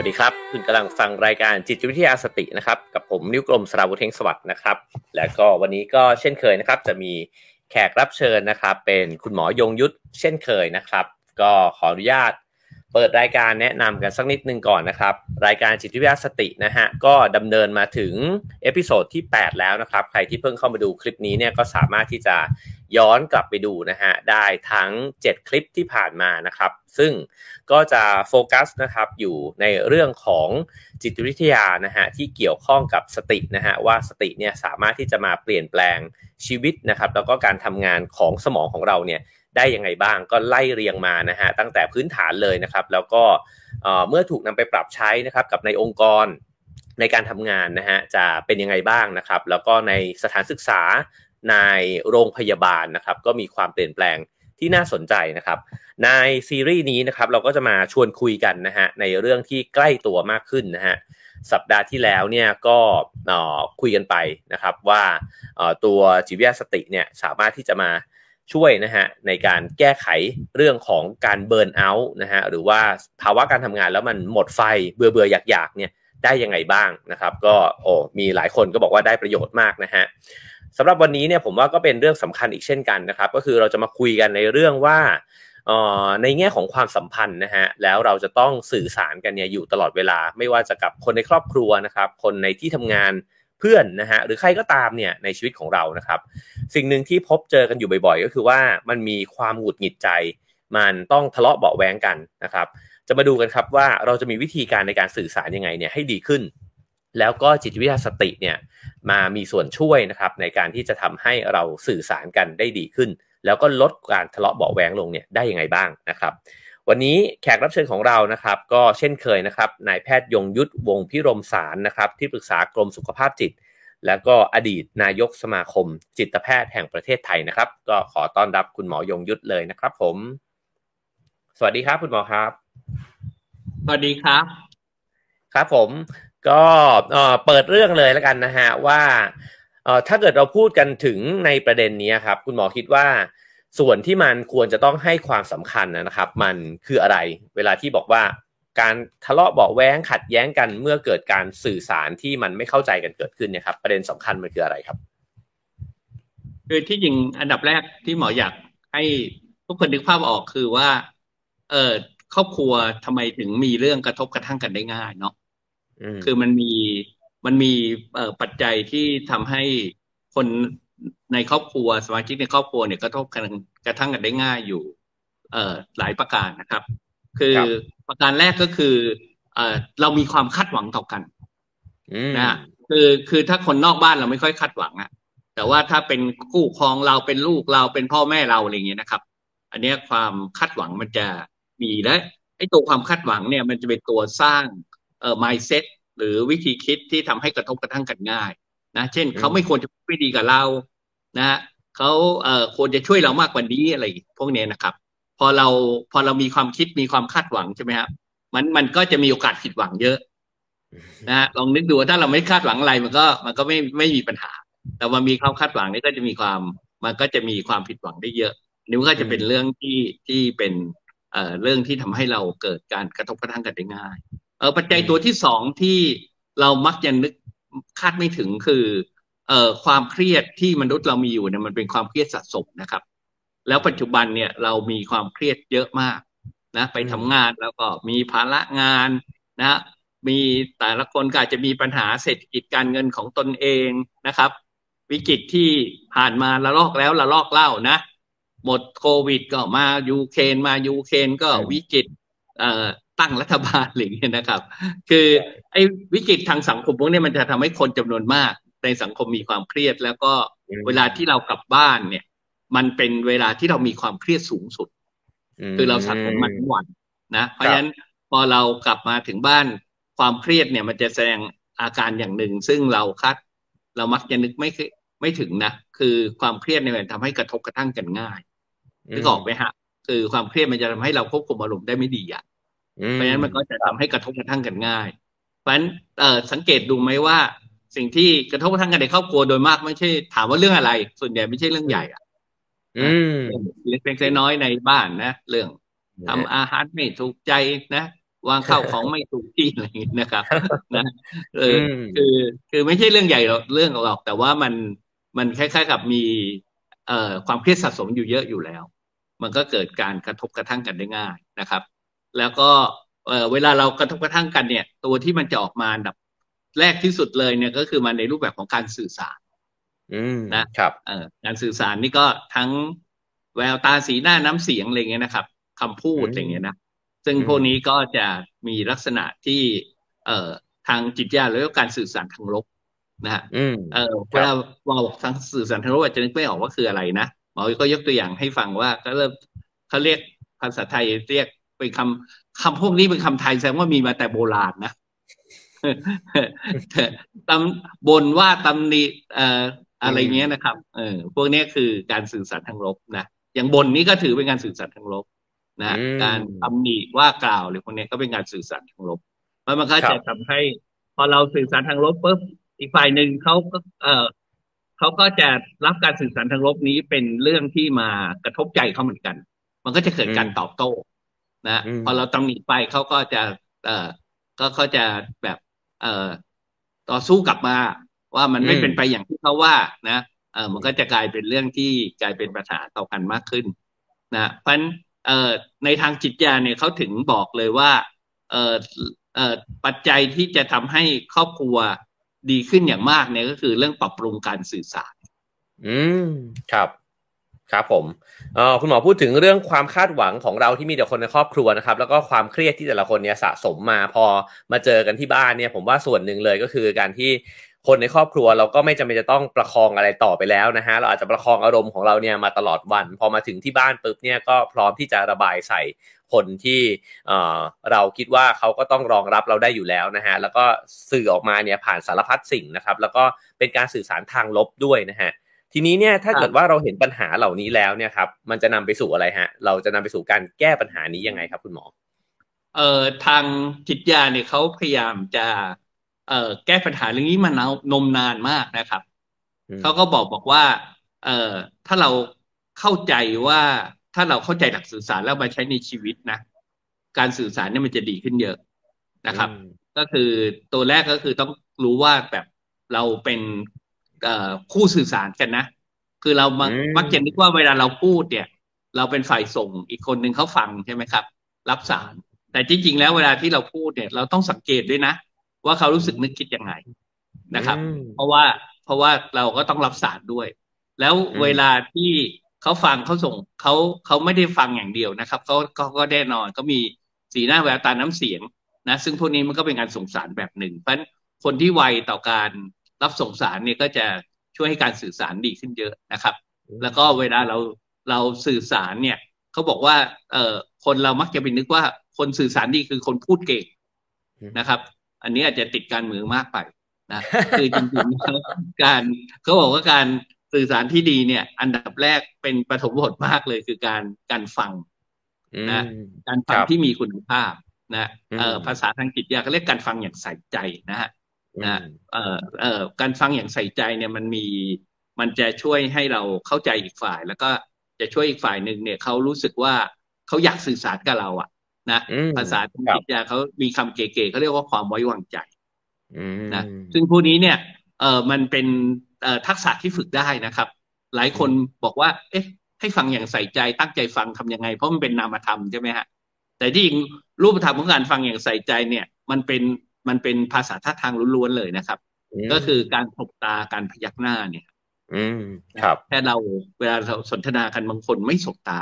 วัสดีครับ คุณกำลังฟังรายการจิตวิทยาสตินะครับ กับผมนิ้วกลมสราวุธเฮงสวัสดิ์นะครับ และก็วันนี้ก็เช่นเคยนะครับ จะมีแขกรับเชิญนะครับ เป็นคุณหมอยงยุทธเช่นเคยนะครับ ก็ขออนุญาต เปิดรายการแนะนำกันสักนิดนึงก่อนนะครับ รายการจิตวิทยาสตินะฮะก็ดำเนินมาถึง episode ที่ 8 แล้วนะครับ ใครที่เพิ่งเข้ามาดูคลิปนี้เนี่ยก็สามารถที่จะ ย้อนกลับไปดูนะฮะได้ทั้ง 7 คลิปที่ผ่านมานะครับ ซึ่งก็จะโฟกัสนะครับอยู่ในเรื่องของจิตวิทยานะฮะที่เกี่ยวข้องกับสตินะฮะว่าสติเนี่ยสามารถที่จะมาเปลี่ยนแปลงชีวิตนะครับแล้วก็การทำงานของสมองของเราเนี่ยได้ยังไงบ้างก็ไล่เรียงมานะฮะตั้งแต่พื้นฐานเลยนะครับ แล้วก็เมื่อถูกนำไปปรับใช้นะครับกับในองค์กรในการทำงานนะฮะจะเป็นยังไงบ้างนะครับ แล้วก็ในสถานศึกษา ในโรงพยาบาลนะครับ ก็มีความเปลี่ยนแปลงที่น่าสนใจนะครับ ในซีรีส์นี้นะครับเราก็จะมาชวนคุยกันนะฮะในเรื่องที่ใกล้ตัวมากขึ้นนะฮะสัปดาห์ที่แล้วเนี่ยก็คุยกันไปนะครับว่าตัวจิตวิทยาสติเนี่ยสามารถที่จะมาช่วยนะฮะในการแก้ไขเรื่องของการเบิร์นเอาท์นะฮะหรือว่าภาวะการทำงานแล้วมันหมดไฟเบื่อเบื่ออยากอยากเนี่ย ได้ยังไงบ้างนะครับ ก็โอ้มีหลายคนก็บอกว่าได้ประโยชน์มากนะฮะสำหรับวันนี้เนี่ยผมว่าก็เป็นเรื่องสำคัญอีกเช่นกันนะครับ ก็คือเราจะมาคุยกันในเรื่องว่าในแง่ของความสัมพันธ์นะฮะแล้วเราจะต้องสื่อสารกันเนี่ยอยู่ตลอดเวลา ไม่ว่าจะกับคนในครอบครัวนะครับ คนในที่ทำงานเพื่อนนะฮะหรือใครก็ตามเนี่ยในชีวิตของเรานะครับ สิ่งหนึ่งที่พบเจอกันอยู่บ่อยๆ ก็คือว่ามันมีความหงุดหงิดใจ มันต้องทะเลาะเบาแวงกันนะครับ จะมาดูกันครับว่าเราจะมีวิธีการในการสื่อสารยังไงเนี่ยให้ดีขึ้น แล้วก็จิตวิทยาสติเนี่ยมามีส่วนช่วยนะครับในการที่จะทำให้เราสื่อสารกันได้ดีขึ้น แล้วก็ลดการทะเลาะเบาแวงลงเนี่ยได้ยังไงบ้างนะครับ วันนี้แขกรับเชิญของเรานะครับก็เช่นเคยนะครับนายแพทย์ยงยุทธวงพิรมสารนะครับที่ปรึกษากรมสุขภาพจิต แล้วก็อดีตนายกสมาคม จิตแพทย์แห่งประเทศไทยนะครับ ก็ขอต้อนรับคุณหมอยงยุทธเลยนะครับ ผม สวัสดีครับคุณหมอครับ สวัสดีครับ ครับผมก็เปิดเรื่องเลยแล้วกันนะฮะว่าถ้าเกิดเราพูดกันถึงในประเด็นนี้ครับ คุณหมอคิดว่า ส่วนที่มันควรจะต้องให้ความสำคัญนะครับ มันคืออะไร เวลาที่บอกว่าการทะเลาะเบาแว้งขัดแย้งกันเมื่อเกิดการสื่อสารที่มันไม่เข้าใจกันเกิดขึ้นเนี่ยครับ ประเด็นสำคัญมันคืออะไรครับ คือที่จริงอันดับแรกที่หมออยากให้ทุกคนนึกภาพออกคือว่า เออ ครอบครัวทำไมถึงมีเรื่องกระทบกระทั่งกันได้ง่ายเนาะคือมันมีมันมีปัจจัยที่ทำให้คนในครอบครัวสมาชิกในครอบครัวเนี่ยกระทบกันกระทั่งกันได้ง่ายอยู่ เอ่อหลายประการนะครับ คือประการแรกก็คือ เอ่อเรามีความคาดหวังต่อกันนะคือคือถ้าคนนอกบ้านเราไม่ค่อยคาดหวังอะแต่ว่าถ้าเป็นคู่ครองเราเป็นลูกเราเป็นพ่อแม่เราอะไรอย่างเงี้ยนะครับ อันนี้ความคาดหวังมันจะ มีและไอ้ตัวความคาดหวังเนี่ยมันจะเป็นตัวสร้างเอ่อ mindset หรือวิธีคิดที่ทำให้กระทบกระทั่งกันง่ายนะเช่นเขาไม่ควรจะไม่ดีกับเรานะเขาเอ่อควรจะช่วยเรามากกว่านี้อะไรพวกนี้นะครับ พอเราพอเรามีความคิดมีความคาดหวังใช่ไหมครับมันมันก็จะมีโอกาสผิดหวังเยอะนะลองนึกดูว่าถ้าเราไม่คาดหวังอะไรมันก็มันก็ไม่ไม่มีปัญหา แต่ว่ามีความคาดหวังนี่ก็จะมีความ มันก็จะมีความผิดหวังได้เยอะนี่ก็จะเป็นเรื่องที่ที่เป็น เอ่อเรื่องที่ทำให้เราเกิดการกระทบกระทั่งกันได้ง่ายเออปัจจัยตัวที่สองที่เรามักจะนึกคาดไม่ถึงคือเอ่อความเครียดที่มนุษย์เรามีอยู่เนี่ยมันเป็นความเครียดสะสมนะครับ แล้วปัจจุบันเนี่ยเรามีความเครียดเยอะมากนะ ไปทำงานแล้วก็มีภาระงานนะ มีแต่ละคนก็อาจจะมีปัญหาเศรษฐกิจการเงินของตนเองนะครับ วิกฤตที่ผ่านมาละลอกแล้วละลอกเล่านะ หมดโควิดก็มายูเครนมายูเครนก็วิกฤตเอ่อตั้งรัฐบาลอะไรอย่างเงี้ยนะครับ คือไอ้วิกฤตทางสังคมพวกนี้มันจะทำให้คนจำนวนมากในสังคมมีความเครียด แล้วก็เวลาที่เรากลับบ้านเนี่ย มันเป็นเวลาที่เรามีความเครียดสูงสุด คือเราสะสมมันทั้งวันนะ เพราะฉะนั้นพอเรากลับมาถึงบ้านความเครียดเนี่ยมันจะแสดงอาการอย่างหนึ่ง ซึ่งเราคาดเรามักจะนึกไม่ไม่ถึงนะ คือความเครียดเนี่ยมันทำให้กระทบกระทั่งกันง่าย นึกออกไหมฮะ คือความเครียดมันจะทำให้เราควบคุมอารมณ์ได้ไม่ดีอะเพราะฉะนั้นมันก็จะทำให้กระทบกระทั่งกันง่าย เพราะฉะนั้นสังเกตดูไหมว่า สิ่งที่กระทบกระทั่งกันในครอบครัวโดยมากไม่ใช่ ถามว่าเรื่องอะไร ส่วนใหญ่ไม่ใช่เรื่องใหญ่อะเล็กๆน้อยในบ้านนะเรื่องทำอาหารไม่ถูกใจนะวางข้าวของไม่ถูกที่อะไรอย่างนี้นะครับนะเออคือคือไม่ใช่เรื่องใหญ่หรอกเรื่องหรอกแต่ว่ามันมันคล้ายๆกับมีเอ่อความเครียดสะสมอยู่เยอะอยู่แล้ว มันก็เกิดการกระทบกระทั่งกันได้ง่ายนะครับ แล้วก็เออเวลาเรากระทบกระทั่งกันเนี่ย ตัวที่มันจะออกมาดับแรกที่สุดเลยเนี่ยก็คือมันในรูปแบบของการสื่อสารนะครับเออการสื่อสารนี่ก็ทั้งแววตาสีหน้าน้ำเสียงอะไรเงี้ยนะครับคำพูดอะไรเงี้ยนะซึ่งพวกนี้ก็จะมีลักษณะที่ เอ่อทางจิตญาแล้วก็การสื่อสารทางลบนะฮะเออเวลาเราบอกทางสื่อสารทางลบอาจจะนึกไม่ออกว่าคืออะไรนะห มอก็ยกตัวอย่างให้ฟังว่าก็เริ่มเขาเรียกภาษาไทยเรียกเป็นคำคำพวกนี้เป็นคำไทยแสดงว่ามีมาแต่โบราณนะตำบนว่าตำนิเอ่ออะไรเงี้ยนะครับ เออพวกนี้คือการสื่อสารทางลบนะอย่างบนนี้ก็ถือเป็นการสื่อสารทางลบนะการตำหนิว่ากล่าวหรือพวกนี้ก็เป็นการสื่อสารทางลบแล้วมันก็จะทำให้ พอเราสื่อสารทางลบปุ๊บอีกฝ่ายหนึ่งเขาก็เออ เขาก็จะรับการสื่อสารทางลบนี้เป็นเรื่องที่มากระทบใจเขาเหมือนกัน มันก็จะเกิดการตอบโต้นะพอเราตำหนิไปเขาก็จะ เออก็เขาจะแบบ เออต่อสู้กลับมา ว่ามันไม่เป็นไปอย่างที่เขาว่า นะเออมันก็จะกลายเป็นเรื่องที่กลายเป็นปัญหาต่อกันมากขึ้น นะเพราะฉะนั้นเอ่อในทางจิตญาเนี่ยเขาถึงบอกเลยว่า เอ่อเอ่อปัจจัยที่จะทำให้ครอบครัว ดีขึ้นอย่างมากเนี่ยก็คือเรื่องปรับปรุงการสื่อสาร อืมครับครับผมเออคุณหมอพูดถึงเรื่องความคาดหวังของเราที่มีแต่คนในครอบครัวนะครับ แล้วก็ความเครียดที่แต่ละคนเนี่ยสะสมมาพอมาเจอกันที่บ้านเนี่ย ผมว่าส่วนหนึ่งเลยก็คือการที่ คนในครอบครัวเราก็ไม่จำเป็นจะต้องประคองอะไรต่อไปแล้วนะฮะเราอาจจะประคองอารมณ์ของเราเนี่ยมาตลอดวัน พอมาถึงที่บ้านปุ๊บเนี่ยก็พร้อมที่จะระบายใส่คนที่เราคิดว่าเขาก็ต้องรองรับเราได้อยู่แล้วนะฮะแล้วก็สื่อออกมาเนี่ยผ่านสารพัดสิ่งนะครับ แล้วก็เป็นการสื่อสารทางลบด้วยนะฮะทีนี้เนี่ยถ้าเกิดว่าเราเห็นปัญหาเหล่านี้แล้วเนี่ยครับมันจะนำไปสู่อะไรฮะ เราจะนำไปสู่การแก้ปัญหานี้ยังไงครับ คุณหมอเอ่อทางจิตยาเนี่ยเขาพยายามจะ เอ่อแก้ปัญหาเรื่องนี้มานมนานมากนะครับเขาก็บอกบอกว่า เอ่อถ้าเราเข้าใจว่าถ้าเราเข้าใจหลักสื่อสารแล้วมาใช้ในชีวิตนะการสื่อสารเนี่ยมันจะดีขึ้นเยอะนะครับ ก็คือตัวแรกก็คือต้องรู้ว่าแบบเราเป็นคู่สื่อสารกันนะ คือเรามักจะนึกว่าเวลาเราพูดเนี่ย เราเป็นฝ่ายส่งอีกคนหนึ่งเขาฟังใช่ไหมครับ รับสาร แต่จริง ๆ แล้วเวลาที่เราพูดเนี่ย เราต้องสังเกตด้วยนะ ว่าเขารู้สึกนึกคิดยังไงนะครับ เพราะว่าเพราะว่าเราก็ต้องรับสารด้วย แล้วเวลาที่เขาฟังเขาส่งเขาเขาไม่ได้ฟังอย่างเดียวนะครับเขาก็ก็แน่นอนก็มีสีหน้าแววตาน้ำเสียงนะซึ่งพวกนี้มันก็เป็นการส่งสารแบบหนึ่ง เพราะฉะนั้นคนที่ไวต่อการรับส่งสารเนี่ยก็จะช่วยให้การสื่อสารดีขึ้นเยอะนะครับ แล้วก็เวลาเราเราสื่อสารเนี่ยเขาบอกว่า เอ่อคนเรามักจะไปนึกว่าคนสื่อสารดีคือคนพูดเก่งนะครับ อันนี้อาจจะติดการเมืองมากไปนะคือจริงๆการเขาบอกว่าการสื่อสารที่ดีเนี่ย อันดับแรกเป็นปฐมบทมากเลยคือการการฟังนะการฟังที่มีคุณภาพนะเอ่อภาษาทางจิตยาเขาเรียกการฟังอย่างใส่ใจนะฮะนะเอ่อเอ่อการฟังอย่างใส่ใจเนี่ยมันมีมันจะช่วยให้เราเข้าใจอีกฝ่าย แล้วก็จะช่วยอีกฝ่ายหนึ่งเนี่ยเขารู้สึกว่าเขาอยากสื่อสารกับเราอะ นะภาษาทางจิตยาเขามีคำเก๋ๆเขาเรียกว่าความไว้วางใจนะซึ่งพวกนี้เนี่ยเออมันเป็นเอ่อทักษะที่ฝึกได้นะครับ หลายคนบอกว่า เอ๊ะ ให้ฟังอย่างใส่ใจตั้งใจฟังทํำยังไง เพราะมันเป็นนามธรรมใช่ไหมฮะแต่ที่จริงรูปธรรมของการฟังอย่างใส่ใจเนี่ย มันเป็นมันเป็นภาษาท่าทางล้วนๆเลยนะครับ ก็คือการตบตาการพยักหน้าเนี่ย อืมครับแค่เราเวลาเราสนทนากันบางคนไม่สบตา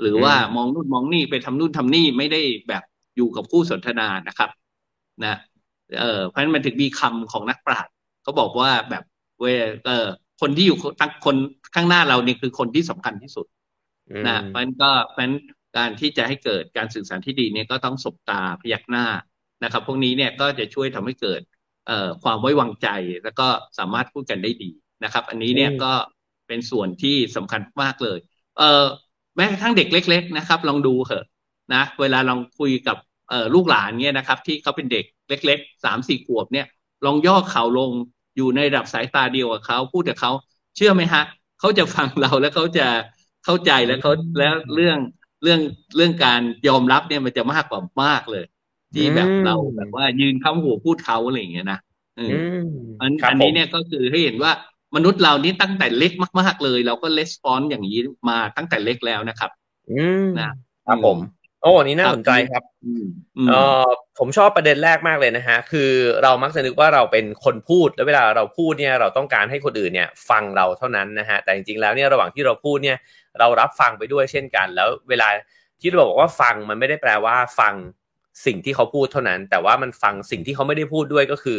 หรือว่ามองนู่นมองนี่ไปทำนู่นทำนี่ไม่ได้แบบอยู่กับผู้สนทนานะครับ นะเออเพราะฉะนั้นมันถึงมีคำของนักปราชญ์เขาบอกว่าแบบเวเออคนที่อยู่ตั้งคนข้างหน้าเราเนี่ยคือคนที่สำคัญที่สุดนะเพราะฉะนั้นก็เพราะฉะนั้นการที่จะให้เกิดการสื่อสารที่ดีเนี่ยก็ต้องสบตาพยักหน้านะครับ พวกนี้เนี่ยก็จะช่วยทำให้เกิดความไว้วางใจแล้วก็สามารถพูดกันได้ดีนะครับ อันนี้เนี่ยก็เป็นส่วนที่สำคัญมากเลย เออ แม้กระทั่งเด็กเล็ก ๆ นะครับ ลองดูเถอะนะ เวลาลองคุยกับเอลูกหลานเนี่ยนะครับ ที่เขาเป็นเด็กเล็กๆสามสี่ขวบเนี่ย ลองย่อเข่าลงอยู่ในระดับสายตาเดียวกับเขาพูดกับเขาเชื่อไหมฮะเขาจะฟังเราแล้วเขาจะเข้าใจแล้วเขาแล้วเรื่องเรื่องเรื่องการยอมรับเนี่ยมันจะมากกว่ามากเลย ที่แบบเราแบบว่ายืนเข้าหูพูดเขาอะไรอย่างเงี้ยนะเอออันอันนี้เนี่ยก็คือให้เห็นว่า มนุษย์เรานี่ตั้งแต่เล็กมาก ๆเลย เราก็レスปอนอย่างนี้มาตั้งแต่เล็กแล้วนะครับ อืมนะครับผมโอ้อันนี้น่าสนใจครับเออผมชอบประเด็นแรกมากเลยนะฮะ คือเรามักจะนึกว่าเราเป็นคนพูด แล้วเวลาเราพูดเนี่ยเราต้องการให้คนอื่นเนี่ย ฟังเราเท่านั้นนะฮะ แต่จริงๆแล้วเนี่ยระหว่างที่เราพูดเนี่ย เรารับฟังไปด้วยเช่นกัน แล้วเวลาที่เราบอกว่าฟังมันไม่ได้แปลว่าฟังสิ่งที่เขาพูดเท่านั้น แต่ว่ามันฟังสิ่งที่เขาไม่ได้พูดด้วยก็คือ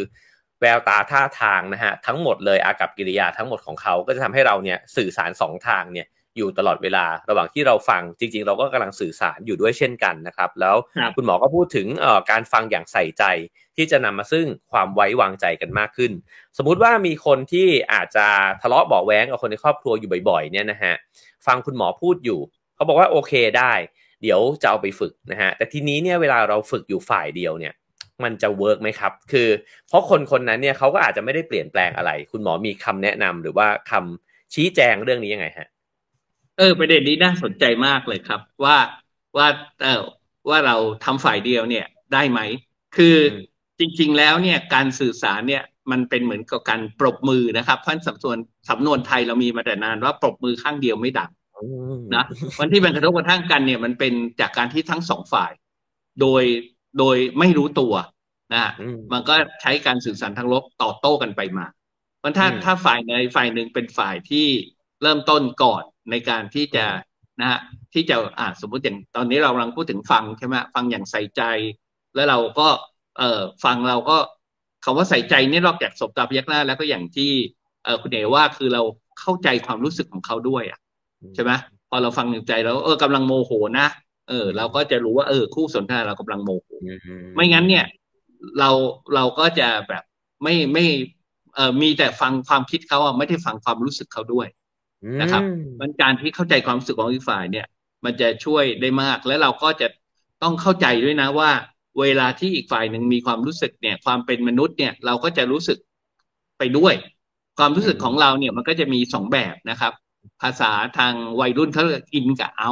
แววตาท่าทางนะฮะทั้งหมดเลยอากับกิริยาทั้งหมดของเขาก็จะทำให้เราเนี่ยสื่อสารสองทางเนี่ยอยู่ตลอดเวลาระหว่างที่เราฟังจริง ๆ เราก็กำลังสื่อสารอยู่ด้วยเช่นกันนะครับ แล้วคุณหมอก็พูดถึงการฟังอย่างใส่ใจ ที่จะนำมาซึ่งความไว้วางใจกันมากขึ้น สมมุติว่ามีคนที่อาจจะทะเลาะเบาแว้งกับคนในครอบครัวอยู่บ่อยๆเนี่ยนะฮะฟังคุณหมอพูดอยู่ เขาบอกว่าโอเคได้ เดี๋ยวจะเอาไปฝึกนะฮะแต่ทีนี้เนี่ยเวลาเราฝึกอยู่ฝ่ายเดียวเนี่ย มันจะเวิร์กไหมครับ คือ เพราะคนคนนั้นเนี่ยเขาก็อาจจะไม่ได้เปลี่ยนแปลงอะไร คุณหมอมีคำแนะนำหรือว่าคำชี้แจงเรื่องนี้ยังไงฮะ เออ ประเด็นนี้น่าสนใจมากเลยครับ ว่าว่าเออว่าเราทำฝ่ายเดียวเนี่ยได้ไหม คือจริง ๆ แล้วเนี่ยการสื่อสารเนี่ยมันเป็นเหมือนกับการปรบมือนะครับ เพราะสำนวนสำนวนไทยเรามีมาแต่นานว่าปรบมือข้างเดียวไม่ดังนะวันที่มันกระทบกระทั่งกันเนี่ยมันเป็นจากการที่ทั้งสองฝ่าย โดย โดยไม่รู้ตัวนะมันก็ใช้การสื่อสารทางลบต่อโต้กันไปมาเพราะถ้าถ้าฝ่ายในฝ่ายหนึ่งเป็นฝ่ายที่เริ่มต้นก่อนในการที่จะนะฮะที่จะอ่าสมมุติอย่างตอนนี้เรากำลังพูดถึงฟังใช่ไหมฟังอย่างใส่ใจ แล้วเราก็เอ่อฟังเราก็คาว่าใส่ใจนี่นอกจากสบตาพยักหน้าแล้วก็อย่างที่เออคุณเอว่าคือเราเข้าใจความรู้สึกของเขาด้วยอะใช่ไหมพอเราฟังอย่างใจแล้วเออกำลังโมโหนะ เออ เราก็จะรู้ว่าเออ คู่สนทนาเรากำลังโมโหไม่งั้นเนี่ย เราเราก็จะแบบไม่ไม่เอ่อมีแต่ฟังความคิดเขาอะไม่ได้ฟังความรู้สึกเขาด้วยนะครับมันการที่เข้าใจความรู้สึกของอีกฝ่ายเนี่ย มันจะช่วยได้มากและเราก็จะต้องเข้าใจด้วยนะว่า เวลาที่อีกฝ่ายหนึ่งมีความรู้สึกเนี่ย ความเป็นมนุษย์เนี่ย เราก็จะรู้สึกไปด้วย ความรู้สึกของเราเนี่ยมันก็จะมีสองแบบนะครับ ภาษาทางวัยรุ่นเขาเรียกอินกับเอา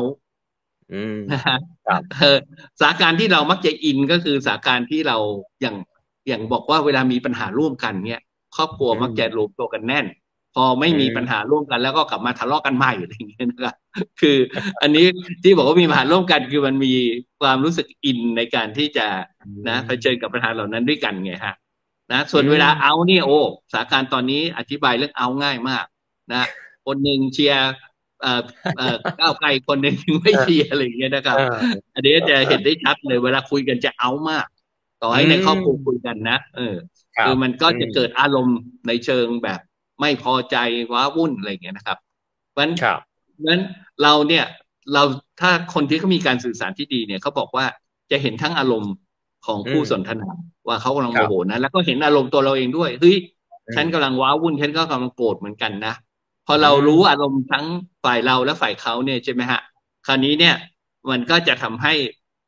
นะฮะสาการที่เรามักจะอินก็คือสาการที่เราอย่างอย่างบอกว่าเวลามีปัญหาร่วมกันเนี่ยครอบครัวมักจะรวมตัวกันแน่น พอไม่มีปัญหาร่วมกันแล้วก็กลับมาทะเลาะกันใหม่อะไรอย่างเงี้ยนะครับคือ อันนี้ที่บอกว่ามีปัญหาร่วมกันคือมันมีความรู้สึกอินในการที่จะนะเผชิญกับปัญหาเหล่านั้นด้วยกันไงฮะนะส่วนเวลาเอาเนี่ยโอ้สาการตอนนี้อธิบายเรื่องเอาง่ายมาก นะ คนหนึ่งเชียร์ ก้าวไกลคนหนึ่งไม่เชียร์อะไรอย่างเงี้ยนะครับ อันนี้จะเห็นได้ชัดเลยเวลาคุยกันจะเอามาก ต่อให้ในครอบครัวคุยกันนะเออคือมันก็จะเกิดอารมณ์ในเชิงแบบไม่พอใจว้าวุ่นอะไรอย่างเงี้ยนะครับเพราะฉะนั้นเราเนี่ยเราถ้าคนที่เขามีการสื่อสารที่ดีเนี่ยเขาบอกว่าจะเห็นทั้งอารมณ์ของผู้สนทนาว่าเขากำลังโมโหนะแล้วก็เห็นอารมณ์ตัวเราเองด้วยเฮ้ยฉันกำลังว้าวุ่นฉันก็กำลังโกรธเหมือนกันนะ พอเรารู้อารมณ์ทั้งฝ่ายเราและฝ่ายเขาเนี่ยใช่ไหมฮะคราวนี้เนี่ยมันก็จะทำให้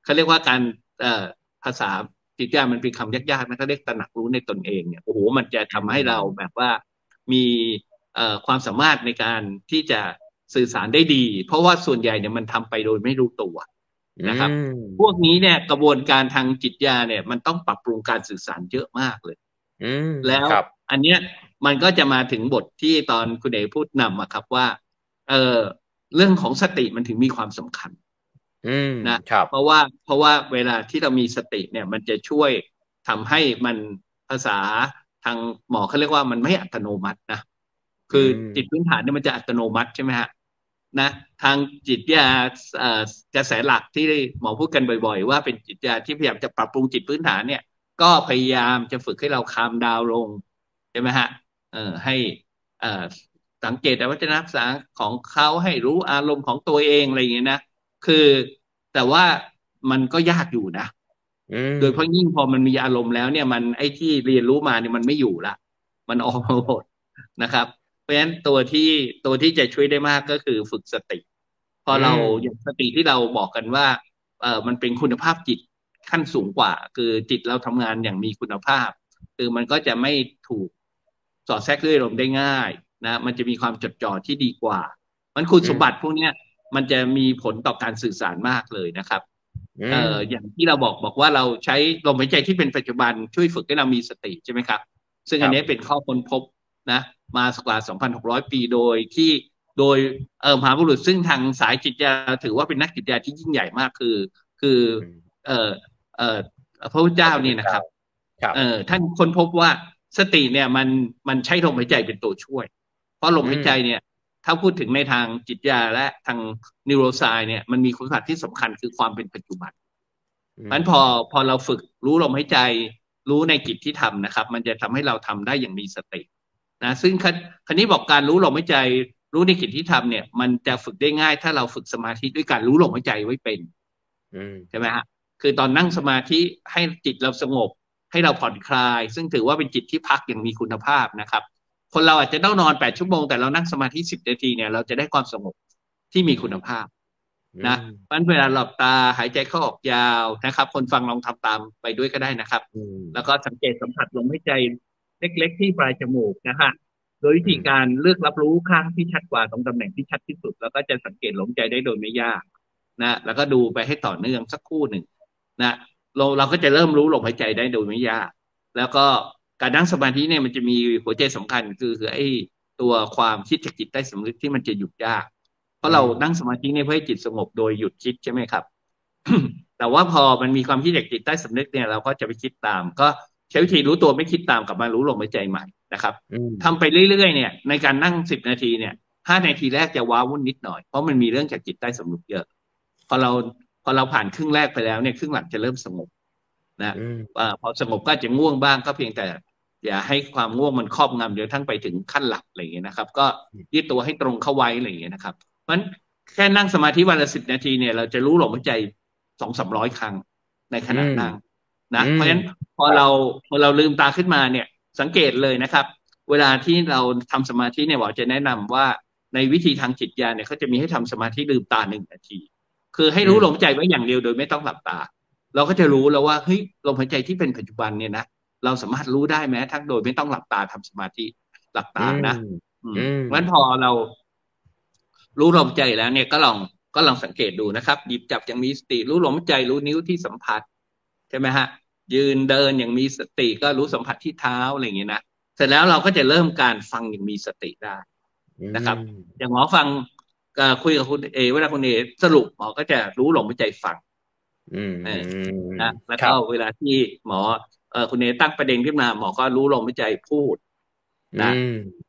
เขาเรียกว่าการเอ่อภาษาจิตใจมันเป็นคำยากๆนะเขาเรียกตระหนักรู้ในตนเองเนี่ยโอ้โหมันจะทำให้เราแบบว่ามีเอ่อความสามารถในการที่จะสื่อสารได้ดี เพราะว่าส่วนใหญ่เนี่ยมันทำไปโดยไม่รู้ตัวนะครับ พวกนี้เนี่ยกระบวนการทางจิตยาเนี่ย มันต้องปรับปรุงการสื่อสารเยอะมากเลยแล้วอันเนี้ย มันก็จะมาถึงบทที่ตอนคุณเอพูดนำอะครับว่า เออเรื่องของสติมันถึงมีความสำคัญนะครับเพราะว่าเพราะว่าเวลาที่เรามีสติเนี่ยมันจะช่วยทำให้มันภาษาทางหมอเขาเรียกว่ามันไม่อัตโนมัตินะคือจิตพื้นฐานเนี่ยมันจะอัตโนมัติใช่ไหมฮะนะทางจิตยากระแสหลักที่หมอพูดกันบ่อย ๆ ว่าเป็นจิตยาที่พยายามจะปรับปรุงจิตพื้นฐานเนี่ย ก็พยายามจะฝึกให้เราคามดาวลงใช่ไหมฮะ เอ่อให้อ่าสังเกตแต่วัฒนธรรมของเขาให้รู้อารมณ์ของตัวเองอะไรอย่างเงี้ยนะคือแต่ว่ามันก็ยากอยู่นะโดยเพราะยิ่งพอมันมีอารมณ์แล้วเนี่ยมันไอ้ที่เรียนรู้มาเนี่ยมันไม่อยู่ละมันออกมาหมดนะครับ เพราะฉะนั้นตัวที่ตัวที่จะช่วยได้มากก็คือฝึกสติ พอเราอย่างสติที่เราบอกกันว่าเออมันเป็นคุณภาพจิตขั้นสูงกว่า คือจิตเราทำงานอย่างมีคุณภาพ คือมันก็จะไม่ถูก สอดแทรกด้วยลมได้ง่ายนะมันจะมีความจดจ่อที่ดีกว่า มันคุณสมบัติพวกเนี้ยมันจะมีผลต่อการสื่อสารมากเลยนะครับเอ่ออย่างที่เราบอกบอกว่าเราใช้ลมหายใจที่เป็นปัจจุบันช่วยฝึกให้เรามีสติใช่ไหมครับ ซึ่งอันนี้เป็นข้อค้นพบนะมาสักกว่า2,600 ปีโดยที่โดยเออมหาบุรุษซึ่งทางสายจิตยาถือว่าเป็นนักจิตยาที่ยิ่งใหญ่มากคือ คือเอ่อเอ่อพระพุทธเจ้านี่นะครับเออท่านค้นพบว่า สติเนี่ยมันมันใช้ลมหายใจเป็นตัวช่วย เพราะลมหายใจเนี่ย ถ้าพูดถึงในทางจิตยาและทางนิโรไซเนี่ยมันมีคุณสมบัติที่สำคัญคือความเป็นปัจจุบันเพราะฉะนั้นพอพอเราฝึกรู้ลมหายใจ รู้ในกิจที่ทำนะครับ มันจะทำให้เราทำได้อย่างมีสตินะซึ่งคันนี้บอกการรู้ลมหายใจรู้ในกิจที่ทำเนี่ย มันจะฝึกได้ง่าย ถ้าเราฝึกสมาธิด้วยการรู้ลมหายใจไว้เป็นใช่ไหมฮะคือตอนนั่งสมาธิให้จิตเราสงบ ให้เราผ่อนคลาย ซึ่งถือว่าเป็นจิตที่พักอย่างมีคุณภาพนะครับ คนเราอาจจะต้องนอนแปดชั่วโมง แต่เรานั่งสมาธิสิบนาทีเนี่ยเราจะได้ความสงบที่มีคุณภาพนะเพราะเวลาหลับตาหายใจเข้าออกยาวนะครับ คนฟังลองทำตามไปด้วยก็ได้นะครับ แล้วก็สังเกตสัมผัสลมหายใจเล็กๆที่ปลายจมูกนะฮะโดยวิธีการเลือกรับรู้ข้างที่ชัดกว่าตรงตำแหน่งที่ชัดที่สุด แล้วก็จะสังเกตลมใจได้โดยไม่ยากนะแล้วก็ดูไปให้ต่อเนื่องสักครู่หนึ่งนะ เราเราก็จะเริ่มรู้ลมหายใจได้โดยไม่ยาก แล้วก็การนั่งสมาธิเนี่ยมันจะมีหัวใจสำคัญคือคือไอ้ตัวความคิดจากจิตใต้สำนึกที่มันจะหยุดยาก เพราะเรานั่งสมาธิเนี่ยเพื่อให้จิตสงบโดยหยุดคิดใช่ไหมครับ แต่ว่าพอมันมีความคิดจากจิตใต้สำนึกเนี่ยเราก็จะไปคิดตาม ก็ใช้วิธีรู้ตัวไม่คิดตามกับมารู้ลมหายใจใหม่นะครับทำไปเรื่อยๆเนี่ย ในการนั่งสิบนาทีเนี่ยห้านาทีแรกจะว้าวุ่นนิดหน่อยเพราะมันมีเรื่องจากจิตใต้สำนึกเยอะ พอเรา พอเราผ่านครึ่งแรกไปแล้วเนี่ยครึ่งหลังจะเริ่มสงบนะอพอสงบก็จะง่วงบ้างก็เพียงแต่ อย่าให้ความง่วงมันครอบงำเดี๋ยวทั้งไปถึงขั้นหลับอะไรอย่างเงี้ยนะครับ ก็ยืดตัวให้ตรงเข้าไว้อะไรอย่างเงี้ยนะครับ เพราะแค่นั่งสมาธิวันละสิบนาทีเนี่ย เราจะรู้ลมหายใจสองสามร้อยครั้งในขณะนั่งนะเพราะฉะนั้นพอเราพอเราลืมตาขึ้นมาเนี่ย สังเกตเลยนะครับ เวลาที่เราทำสมาธิเนี่ยหมอจะแนะนำว่าในวิธีทางจิตญาเนี่ยเขาจะมีให้ทำสมาธิลืมตาหนึ่งนาที คือให้รู้ลมหายใจไว้อย่างเดียวโดยไม่ต้องหลับตา เราก็จะรู้แล้วว่าเฮ้ยลมหายใจที่เป็นปัจจุบันเนี่ยนะเราสามารถรู้ได้แม้ทั้งโดยไม่ต้องหลับตาทำสมาธิหลับตานะเพราะฉะนั้นพอเรา รู้ลมใจแล้วเนี่ยก็ลองก็ลองสังเกตดูนะครับ หยิบจับอย่างมีสติ รู้ลมหายใจรู้นิ้วที่สัมผัส ใช่ไหมฮะ ยืนเดินอย่างมีสติก็รู้สัมผัสที่เท้าอะไรอย่างเงี้ยนะเสร็จแล้วเราก็จะเริ่มการฟังอย่างมีสติได้นะครับ อย่างหมอฟัง คุยกับคุณเอเวลาคุณเอสรุปหมอก็จะรู้ลมหายใจฟังนะแล้วก็เวลาที่หมอเอคุณเอตั้งประเด็นขึ้นมา หมอก็รู้ลมหายใจพูดนะ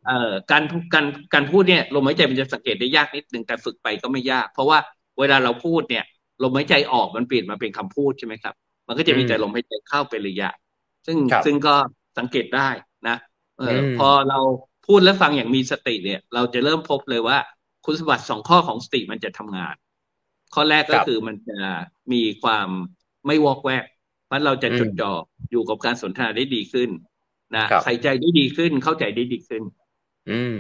เอ่อการการการพูดเนี่ยลมหายใจมันจะสังเกตได้ยากนิดนึงแต่ฝึกไปก็ไม่ยาก เพราะว่าเวลาเราพูดเนี่ยลมหายใจออกมันเปลี่ยนมาเป็นคำพูดใช่ไหมครับ มันก็จะมีแต่ลมหายใจเข้าเป็นระยะ ซึ่งซึ่งก็สังเกตได้นะเออพอเราพูดและฟังอย่างมีสติเนี่ย เราจะเริ่มพบเลยว่า คุณสมบัติสองข้อของสติมันจะทำงาน ข้อแรกก็คือมันจะมีความไม่วอกแวกเพราะเราจะจดจ่ออยู่กับการสนทนาได้ดีขึ้นนะใส่ใจได้ดีขึ้นเข้าใจได้ดีขึ้น อืม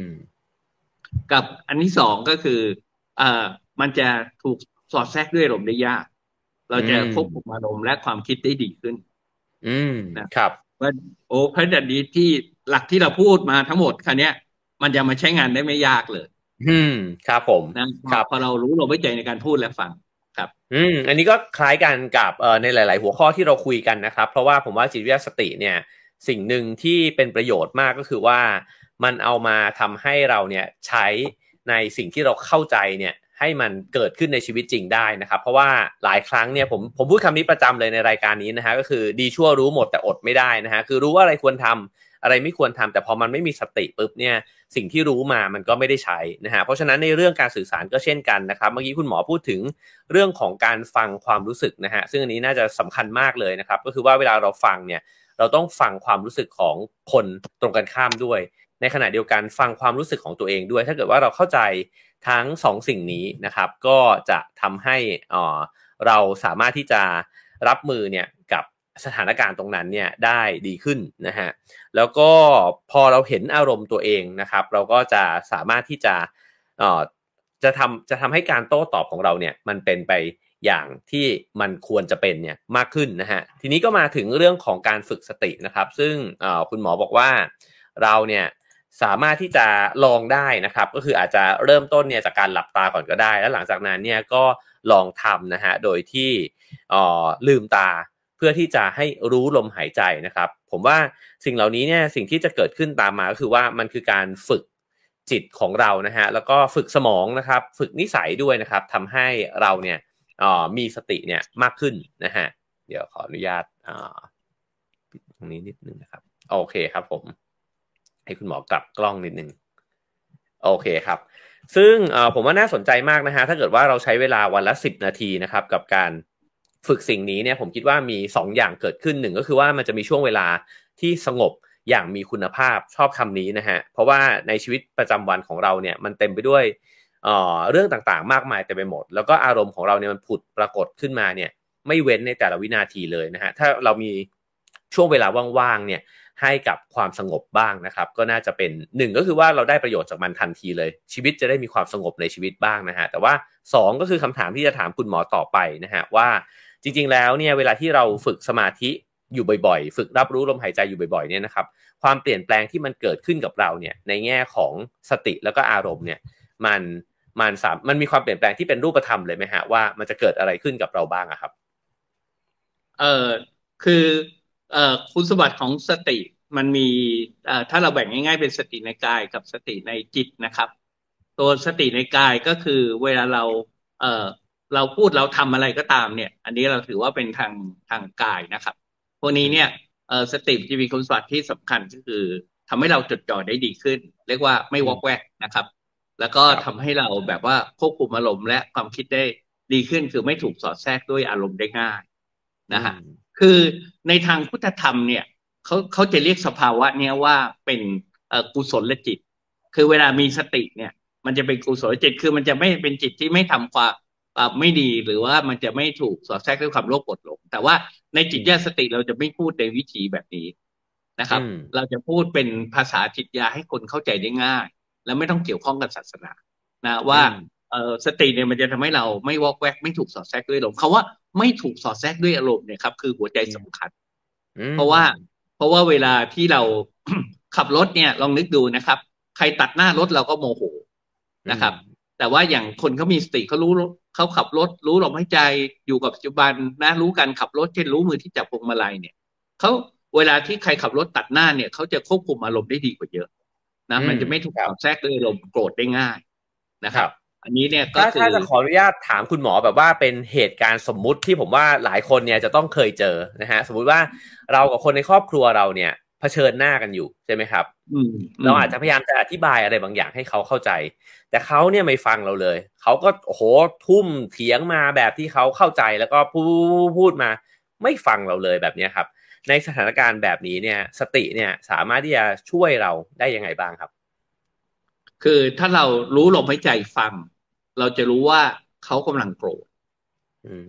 กับอันที่สองก็คืออ่ามันจะถูกสอดแทรกด้วยอารมณ์ได้ยาก เราจะควบคุมอารมณ์และความคิดได้ดีขึ้น อืมนะครับว่าโอ้พระจันดีที่หลักที่เราพูดมาทั้งหมดคันนี้ยมันจะมาใช้งานได้ไม่ยากเลย อืมครับผมนะครับพอเรารู้เราไม่ใจในการพูดและฟังครับ อืม อันนี้ก็คล้ายกันกับเอ่อในหลาย ๆ หัวข้อที่เราคุยกันนะครับ เพราะว่าผมว่าจิตวิทยาสติเนี่ย สิ่งหนึ่งที่เป็นประโยชน์มากก็คือว่ามันเอามาทำให้เราเนี่ยใช้ในสิ่งที่เราเข้าใจเนี่ย ให้มันเกิดขึ้นในชีวิตจริงได้นะครับ เพราะว่าหลายครั้งเนี่ยผมผมพูดคำนี้ประจำเลยในรายการนี้นะฮะก็คือดีชั่วรู้หมดแต่อดไม่ได้นะฮะคือรู้ว่าอะไรควรทำ อะไรไม่ควรทำแต่พอมันไม่มีสติปุ๊บเนี่ยสิ่งที่รู้มามันก็ไม่ได้ใช้นะฮะเพราะฉะนั้นในเรื่องการสื่อสารก็เช่นกันนะครับ เมื่อกี้คุณหมอพูดถึงเรื่องของการฟังความรู้สึกนะฮะซึ่งอันนี้น่าจะสำคัญมากเลยนะครับ ก็คือว่าเวลาเราฟังเนี่ยเราต้องฟังความรู้สึกของคนตรงกันข้ามด้วย ในขณะเดียวกันฟังความรู้สึกของตัวเองด้วย ถ้าเกิดว่าเราเข้าใจทั้ง2สสิ่งนี้นะครับ ก็จะทำให้เราสามารถที่จะรับมือเนี่ย สถานการณ์ตรงนั้นเนี่ยได้ดีขึ้นนะฮะแล้วก็พอเราเห็นอารมณ์ตัวเองนะครับ เราก็จะสามารถที่จะเอ่อจะทำจะทำให้การโต้ตอบของเราเนี่ยมันเป็นไปอย่างที่มันควรจะเป็นเนี่ยมากขึ้นนะฮะทีนี้ก็มาถึงเรื่องของการฝึกสตินะครับ ซึ่งคุณหมอบอกว่าเราเนี่ยสามารถที่จะลองได้นะครับ ก็คืออาจจะเริ่มต้นเนี่ยจากการหลับตาก่อนก็ได้ แล้วหลังจากนั้นเนี่ยก็ลองทำนะฮะโดยที่ลืมตา เพื่อที่จะให้รู้ลมหายใจนะครับ ผมว่าสิ่งเหล่านี้เนี่ยสิ่งที่จะเกิดขึ้นตามมาก็คือว่ามันคือการฝึกจิตของเรานะฮะแล้วก็ฝึกสมองนะครับ ฝึกนิสัยด้วยนะครับทำให้เราเนี่ยมีสติเนี่ยมากขึ้นนะฮะเดี๋ยวขออนุญาตตรงนี้นิดนึงนะครับ โอเคครับผม ให้คุณหมอกลับกล้องนิดนึงโอเคครับ ซึ่งผมว่าน่าสนใจมากนะฮะถ้าเกิดว่าเราใช้เวลาวันละสิบนาทีนะครับ กับการ ฝึกสิ่งนี้เนี่ยผมคิดว่ามี2ออย่างเกิดขึ้นหนึ่งก็คือว่ามันจะมีช่วงเวลาที่สงบอย่างมีคุณภาพชอบคำนี้นะฮะเพราะว่าในชีวิตประจำวันของเราเนี่ยมันเต็มไปด้วยเออเรื่องต่างๆ มากมายเต็มไปหมด แล้วก็อารมณ์ของเราเนี่ยมันผุดปรากฏขึ้นมาเนี่ยไม่เว้นในแต่ละวินาทีเลยนะฮะถ้าเรามีช่วงเวลาว่างๆเนี่ยให้กับความสงบบ้างนะครับ ก็น่าจะเป็นหนึ่งก็คือว่าเราได้ประโยชน์จากมันทันทีเลย ชีวิตจะได้มีความสงบในชีวิตบ้างนะฮะแต่ว่า 2 ก็คือคำถามที่จะถามคุณหมอต่อไปนะฮะว่า จริง ๆ แล้วเนี่ยเวลาที่เราฝึกสมาธิอยู่บ่อยๆ ฝึกรับรู้ลมหายใจอยู่บ่อยๆเนี่ยนะครับ ความเปลี่ยนแปลงที่มันเกิดขึ้นกับเราเนี่ยในแง่ของสติแล้วก็อารมณ์เนี่ยมันมันสามมันมีความเปลี่ยนแปลงที่เป็นรูปธรรมเลยไหมฮะว่ามันจะเกิดอะไรขึ้นกับเราบ้างอะครับ เออคือเอ่อคุณสมบัติของสติมันมีเอ่อถ้าเราแบ่งง่ายๆ เป็นสติในกายกับสติในจิตนะครับ ตัวสติในกายก็คือเวลาเราเอ่อ เราพูดเราทำอะไรก็ตามเนี่ย อันนี้เราถือว่าเป็นทางทางกายนะครับ พวกนี้เนี่ยเออสติจะมีคุณสมบัติที่สำคัญก็คือทำให้เราจดจ่อได้ดีขึ้น เรียกว่าไม่วอกแวกนะครับ แล้วก็ทำให้เราแบบว่าควบคุมอารมณ์และความคิดได้ดีขึ้น คือไม่ถูกสอดแทรกด้วยอารมณ์ได้ง่ายนะฮะคือในทางพุทธธรรมเนี่ยเขาเขาจะเรียกสภาวะเนี้ยว่าเป็นกุศลจิต คือเวลามีสติเนี่ย มันจะเป็นกุศลจิตคือมันจะไม่เป็นจิตที่ไม่ทำความ ไม่ดีหรือว่ามันจะไม่ถูกสอดแทรกด้วยความโลภกดหลงแต่ว่าในจิตญาสติเราจะไม่พูดในวิธีแบบนี้นะครับ เราจะพูดเป็นภาษาจิตยาให้คนเข้าใจได้ง่าย แล้วไม่ต้องเกี่ยวข้องกับศาสนานะว่าเออสติเนี่ยมันจะทำให้เราไม่วอกแวกไม่ถูกสอดแทรกด้วยอารมณ์คาว่าไม่ถูกสอดแทรกด้วยอารมณ์เนี่ยครับคือหัวใจสำคัญ เพราะว่า เพราะว่าเวลาที่เราขับรถเนี่ยลองนึกดูนะครับ ใครตัดหน้ารถเราก็โมโหนะครับ แต่ว่าอย่างคนเขามีสติเขารู้ เขาขับรถรู้ลมหายใจอยู่กับปัจจุบันนะรู้การขับรถเช่นรู้มือที่จับพวงมาลัยเนี่ยเขาเวลาที่ใครขับรถตัดหน้าเนี่ยเขาจะควบคุมอารมณ์ได้ดีกว่าเยอะนะมันจะไม่ถูกแทรกด้วยอารมณ์โกรธได้ง่ายนะครับ อันนี้เนี่ยก็คือถ้าจะขออนุญาตถามคุณหมอแบบว่าเป็นเหตุการณ์สมมุติที่ผมว่าหลายคนเนี่ยจะต้องเคยเจอนะฮะสมมุติว่าเรากับคนในครอบครัวเราเนี่ยเผ ชิญหน้ากันอยู่ใช่ไหมครับเราอาจจะพยายามจะอธิบายอะไรบางอย่างให้เขาเข้าใจ แต่เขาเนี่ยไม่ฟังเราเลย เขาก็โอ้โหทุ่มเถียงมาแบบที่เขาเข้าใจแล้วก็พูดพูดมา ไม่ฟังเราเลยแบบนี้ครับ ในสถานการณ์แบบนี้เนี่ย สติเนี่ยสามารถที่จะช่วยเราได้ยังไงบ้างครับ คือถ้าเรารู้ลมหายใจฟัง เราจะรู้ว่าเขากำลังโกรธ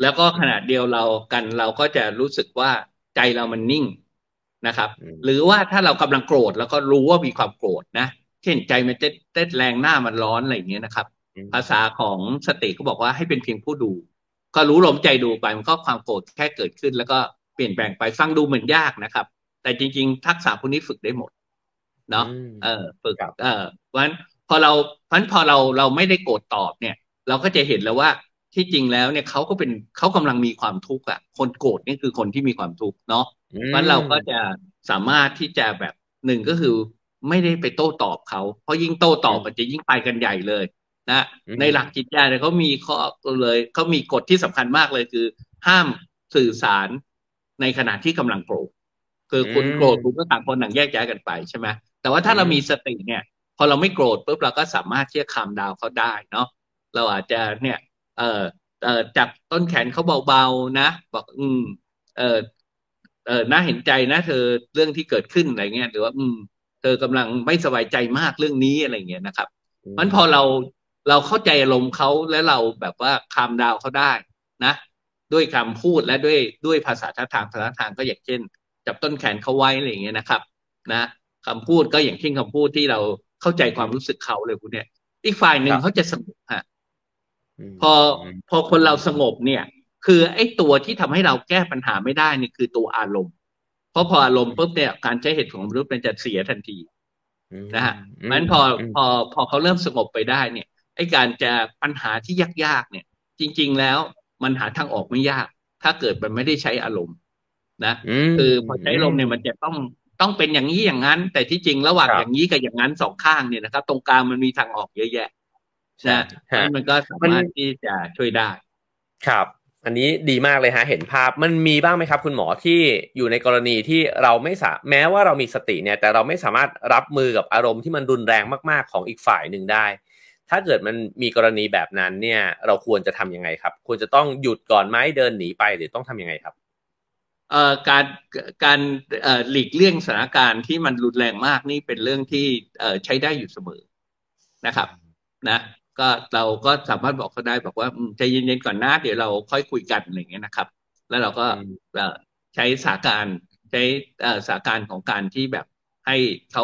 แล้วก็ขณะเดียวเรากันเราก็จะรู้สึกว่าใจเรามันนิ่ง นะครับ หรือว่าถ้าเรากำลังโกรธแล้วก็รู้ว่ามีความโกรธนะ เช่นใจมันเต้นแรงหน้ามันร้อนอะไรอย่างเงี้ยนะครับ ภาษาของสติก็บอกว่าให้เป็นเพียงผู้ดู ก็รู้ลมใจดูไปมันก็ความโกรธแค่เกิดขึ้น แล้วก็เปลี่ยนแปลงไปฟังดูเหมือนยากนะครับ แต่จริง ๆ ทักษะพวกนี้ฝึกได้หมดเนาะเออฝึกเออเพราะฉะนั้นพอเราเพราะฉะนั้นพอเราเราไม่ได้โกรธตอบเนี่ย เราก็จะเห็นแล้วว่าที่จริงแล้วเนี่ยเขาก็เป็นเขากำลังมีความทุกข์อะ คนโกรธนี่คือคนที่มีความทุกข์เนาะ เพราะเราก็จะสามารถที่จะแบบหนึ่งก็คือไม่ได้ไปโต้ตอบเขา เพราะยิ่งโต้ตอบมันจะยิ่งไปกันใหญ่เลยนะในหลักจิตใจเนี่ยเขามีข้อเลยเขามีกฎที่สำคัญมากเลยคือ ห้ามสื่อสารในขณะที่กำลังโกรธคือคุณโกรธคุณก็ต่างคนต่างแยกย้ายกันไปใช่ไหมแต่ว่าถ้าเรามีสติเนี่ย พอเราไม่โกรธปุ๊บเราก็สามารถที่จะคามดาวเขาได้เนาะเราอาจจะเนี่ย เออเออจับต้นแขนเขาเบาๆนะ บอกอืมเออ เออน่าเห็นใจนะเธอเรื่องที่เกิดขึ้นอะไรเงี้ยหรือว่า อืม เธอกำลังไม่สบายใจมากเรื่องนี้อะไรเงี้ยนะครับ มันพอเราเราเข้าใจอารมณ์เขาและเราแบบว่าคามดาวเขาได้นะ ด้วยคำพูดและด้วยด้วยภาษาท่าทางภาษาทางก็อย่างเช่น จับต้นแขนเขาไว้อะไรเงี้ยนะครับ นะคำพูดก็อย่างเช่นคำพูดที่เราเข้าใจความรู้สึกเขาเลยคุณเนี่ย อีกฝ่ายหนึ่งเขาจะสงบฮะพอพอคนเราสงบเนี่ย คือไอ้ตัวที่ทำให้เราแก้ปัญหาไม่ได้นี่คือตัวอารมณ์ เพราะพออารมณ์ปุ๊บเนี่ยการใช้เหตุของมนุษย์มันจะเสียทันทีนะฮะมันพอพอพอเขาเริ่มสงบไปได้เนี่ยไอ้การจะปัญหาที่ยากๆเนี่ย จริง ๆแล้วมันหาทางออกไม่ยาก ถ้าเกิดมันไม่ได้ใช้อารมณ์นะคือพอใช้อารมณ์เนี่ยมันจะต้องต้องเป็นอย่างนี้อย่างนั้น แต่ที่จริงระหว่างอย่างนี้กับอย่างนั้นสองข้างเนี่ยนะครับ ตรงกลางมันมีทางออกเยอะแยะนะมันก็สามารถที่จะช่วยได้ ครับ อันนี้ดีมากเลยฮะเห็นภาพมันมีบ้างไหมครับ คุณหมอที่อยู่ในกรณีที่เราไม่สาแม้ว่าเรามีสติเนี่ยแต่เราไม่สามารถรับมือกับอารมณ์ที่มันรุนแรงมาก ๆ ของอีกฝ่ายหนึ่งได้ ถ้าเกิดมันมีกรณีแบบนั้นเนี่ย เราควรจะทํำยังไงครับ ควรจะต้องหยุดก่อนไหมเดินหนีไปหรือต้องทํำยังไงครับเอ่อการการเอ่อหลีกเลี่ยงสถานการณ์ที่มันรุนแรงมากนี่เป็นเรื่องที่เอ่อใช้ได้อยู่เสมอนะครับนะ ก็เราก็สามารถบอกเขาได้บอกว่าใจเย็นๆก่อนนะเดี๋ยวเราค่อยคุยกันอะไรเงี้ยนะครับ แล้วเราก็ใช้สาการใช้สาการของการที่แบบให้เขา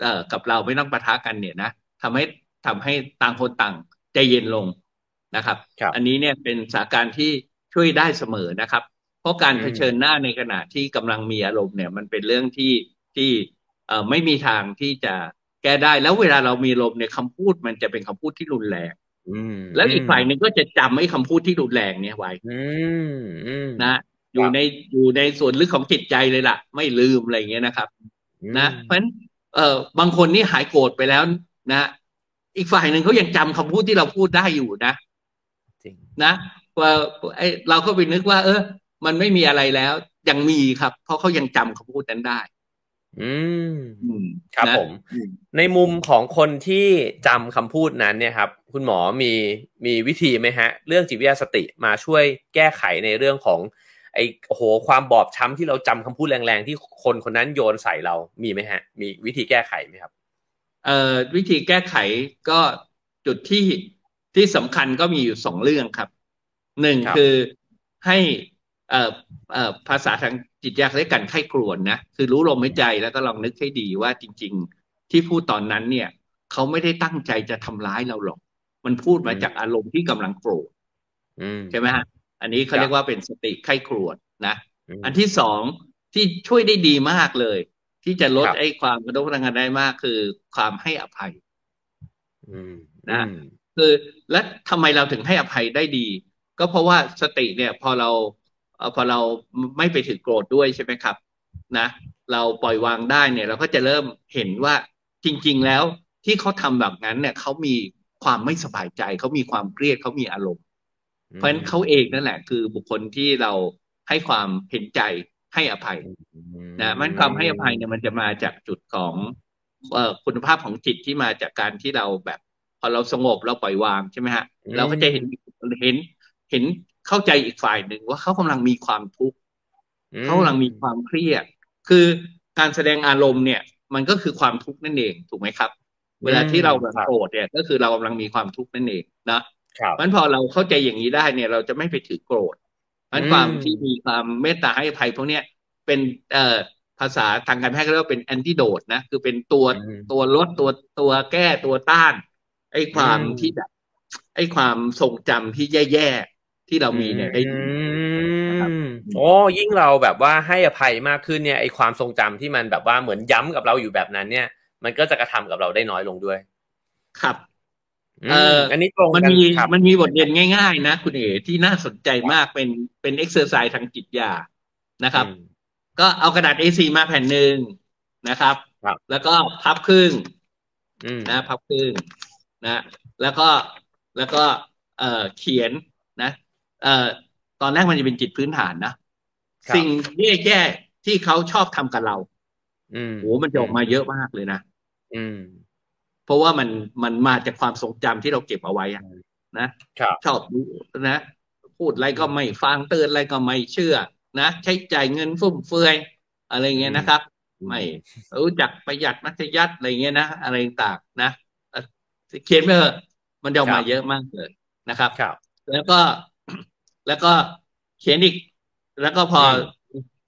เอ่อกับเราไม่ต้องปะทะกันเนี่ยนะทำให้ทำให้ต่างคนต่างใจเย็นลงนะครับรบอันนี้เนี่ยเป็นสาการที่ช่วยได้เสมอนะครับ เพราะการเผชิญหน้าในขณะที่กำลังมีอารมณ์เนี่ย มันเป็นเรื่องที่ที่เอ่อไม่มีทางที่จะ แก้ได้แล้วเวลาเรามีอารมณ์เนี่ยคำพูดมันจะเป็นคำพูดที่รุนแรงแล้วอีกฝ่ายหนึ่งก็จะจำไอ้คำพูดที่รุนแรงเนี่ยไว้นะอยู่ในอยู่ในส่วนลึกของจิตใจเลยล่ะ ไม่ลืมอะไรเงี้ยนะครับ นะเพราะฉะนั้นเอ่อบางคนนี่หายโกรธไปแล้วนะ อีกฝ่ายหนึ่งเขายังจำคำพูดที่เราพูดได้อยู่นะนะว่าไอเราก็ไปนึกว่า เออ มันไม่มีอะไรแล้ว ยังมีครับ เพราะเขายังจำคำพูดนั้นได้ อืมครับผม ในมุมของคนที่จำคำพูดนั้นเนี่ยครับ คุณหมอมีมีวิธีไหมฮะ เรื่องจิตวิทยาสติมาช่วยแก้ไขในเรื่องของ ไอ้โหความบอบช้ำที่เราจำคำพูดแรงๆ ที่คนคนนั้นโยนใส่เรามีไหมฮะ มีวิธีแก้ไขไหมครับ เอ่อวิธีแก้ไขก็จุดที่ที่สำคัญก็มีอยู่สองเรื่องครับหนึ่งคือให้เอ่อเอ่อภาษาทาง จิตยากเรียกกันไข้กรวนนะคือรู้ลมหายใจแล้วก็ลองนึกให้ดีว่าจริง ๆ ที่พูดตอนนั้นเนี่ยเขาไม่ได้ตั้งใจจะทำร้ายเราหรอก มันพูดมาจากอารมณ์ที่กำลังโกรธใช่ไหมฮะอันนี้เขาเรียกว่าเป็นสติไข้กรวนนะอันที่สองที่ช่วยได้ดีมากเลย ที่จะลดไอ้ความกระทบกระทั่งกันได้มากคือความให้อภัยนะคือและทำไมเราถึงให้อภัยได้ดี ก็เพราะว่าสติเนี่ย พอเรา พอเราไม่ไปถึงโกรธด้วยใช่ไหมครับนะเราปล่อยวางได้เนี่ย เราก็จะเริ่มเห็นว่าจริง ๆ แล้วที่เขาทำแบบนั้นเนี่ยเขามีความไม่สบายใจเขามีความเครียดเขามีอารมณ์ เพราะฉะนั้นเขาเองนั่นแหละ คือบุคคลที่เราให้ความเห็นใจให้อภัยนะมันความให้อภัยเนี่ยมันจะมาจากจุดของคุณภาพของจิตที่มาจากการที่เราแบบ พอเราสงบเราปล่อยวางใช่ไหมฮะเราก็จะเห็นเห็นเห็น เข้าใจอีกฝ่ายหนึ่งว่าเขากำลังมีความทุกข์เขากำลังมีความเครียด คือการแสดงอารมณ์เนี่ย มันก็คือความทุกข์นั่นเองถูกไหมครับ เวลาที่เราแบบโกรธเนี่ย ก็คือเรากำลังมีความทุกข์นั่นเองนะเพราะพอเราเข้าใจอย่างนี้ได้เนี่ย เราจะไม่ไปถือโกรธเพราะความที่มีความเมตตาให้อภัยพวกเนี้ยเป็นเอ่อภาษาทางการแพทย์เรียกว่าเป็นแอนติโดดนะ คือเป็นตัวตัวลดตัวตัวแก้ตัวต้าน ไอ้ความที่แบบไอ้ความทรงจำที่แย่ ที่เรามีเนี่ยได้ดีนะครับโอ้ยิ่งเราแบบว่าให้อภัยมากขึ้นเนี่ยไอความทรงจำที่มันแบบว่าเหมือนย้ำกับเราอยู่แบบนั้น เนี่ย มันก็จะกระทำกับเราได้น้อยลงด้วย ครับเอออันนี้ตรงมันมีมันมีบทเรียนง่าย ๆ นะคุณเอ๋ที่น่าสนใจมากเป็นเป็น exerciseทางจิตวิทยานะครับ ก็เอากระดาษ A4 มาแผ่นหนึ่งนะครับแล้วก็พับครึ่งนะ พับครึ่งนะ แล้วก็แล้วก็ เอ่อเขียนนะ เอ่อตอนแรกมันจะเป็นจิตพื้นฐานนะสิ่งแย่ๆที่เขาชอบทำกับเรา อืมโหมันจะออกมาเยอะมากเลยนะอืม เพราะว่ามันมันมาจากความทรงจำที่เราเก็บเอาไว้นะชอบนะพูดอะไรก็ไม่ฟังเตือนอะไรก็ไม่เชื่อ นะใช้จ่ายเงินฟุ่มเฟือยอะไรเงี้ยนะครับ ไม่รู้จักประหยัดมัธยัติอะไรเงี้ยนะอะไรต่างนะเขียนไปเถอะมันจะออกมาเยอะมากเลยนะครับ แล้วก็ แล้วก็เขียนอีก แล้วก็พอ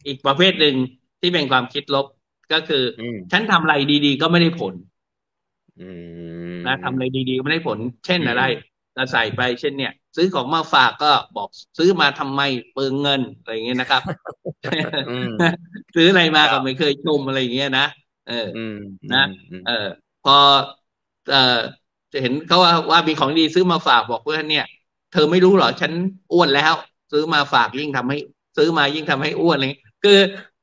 อีกประเภทหนึ่งที่เป็นความคิดลบก็คือ ฉันทำอะไรดี ๆ ก็ไม่ได้ผลนะทำอะไรดีๆไม่ได้ผล เช่นอะไรเราใส่ไปเช่นเนี่ย ซื้อของมาฝากก็บอกซื้อมาทำไมเปลืองเงินอะไรเงี้ยนะครับซื้ออะไรมาก็ไม่เคยชมอะไรเงี้ยนะเอออืมนะอืมเออ พอ เออจะเห็นเขาว่าว่ามีของดีซื้อมาฝากบอกว่าเนี่ยเธอไม่รู้เหรอฉันอ้วนแล้ว ซื้อมาฝากยิ่งทำให้ ซื้อมายิ่งทำให้อ้วนเลยคือ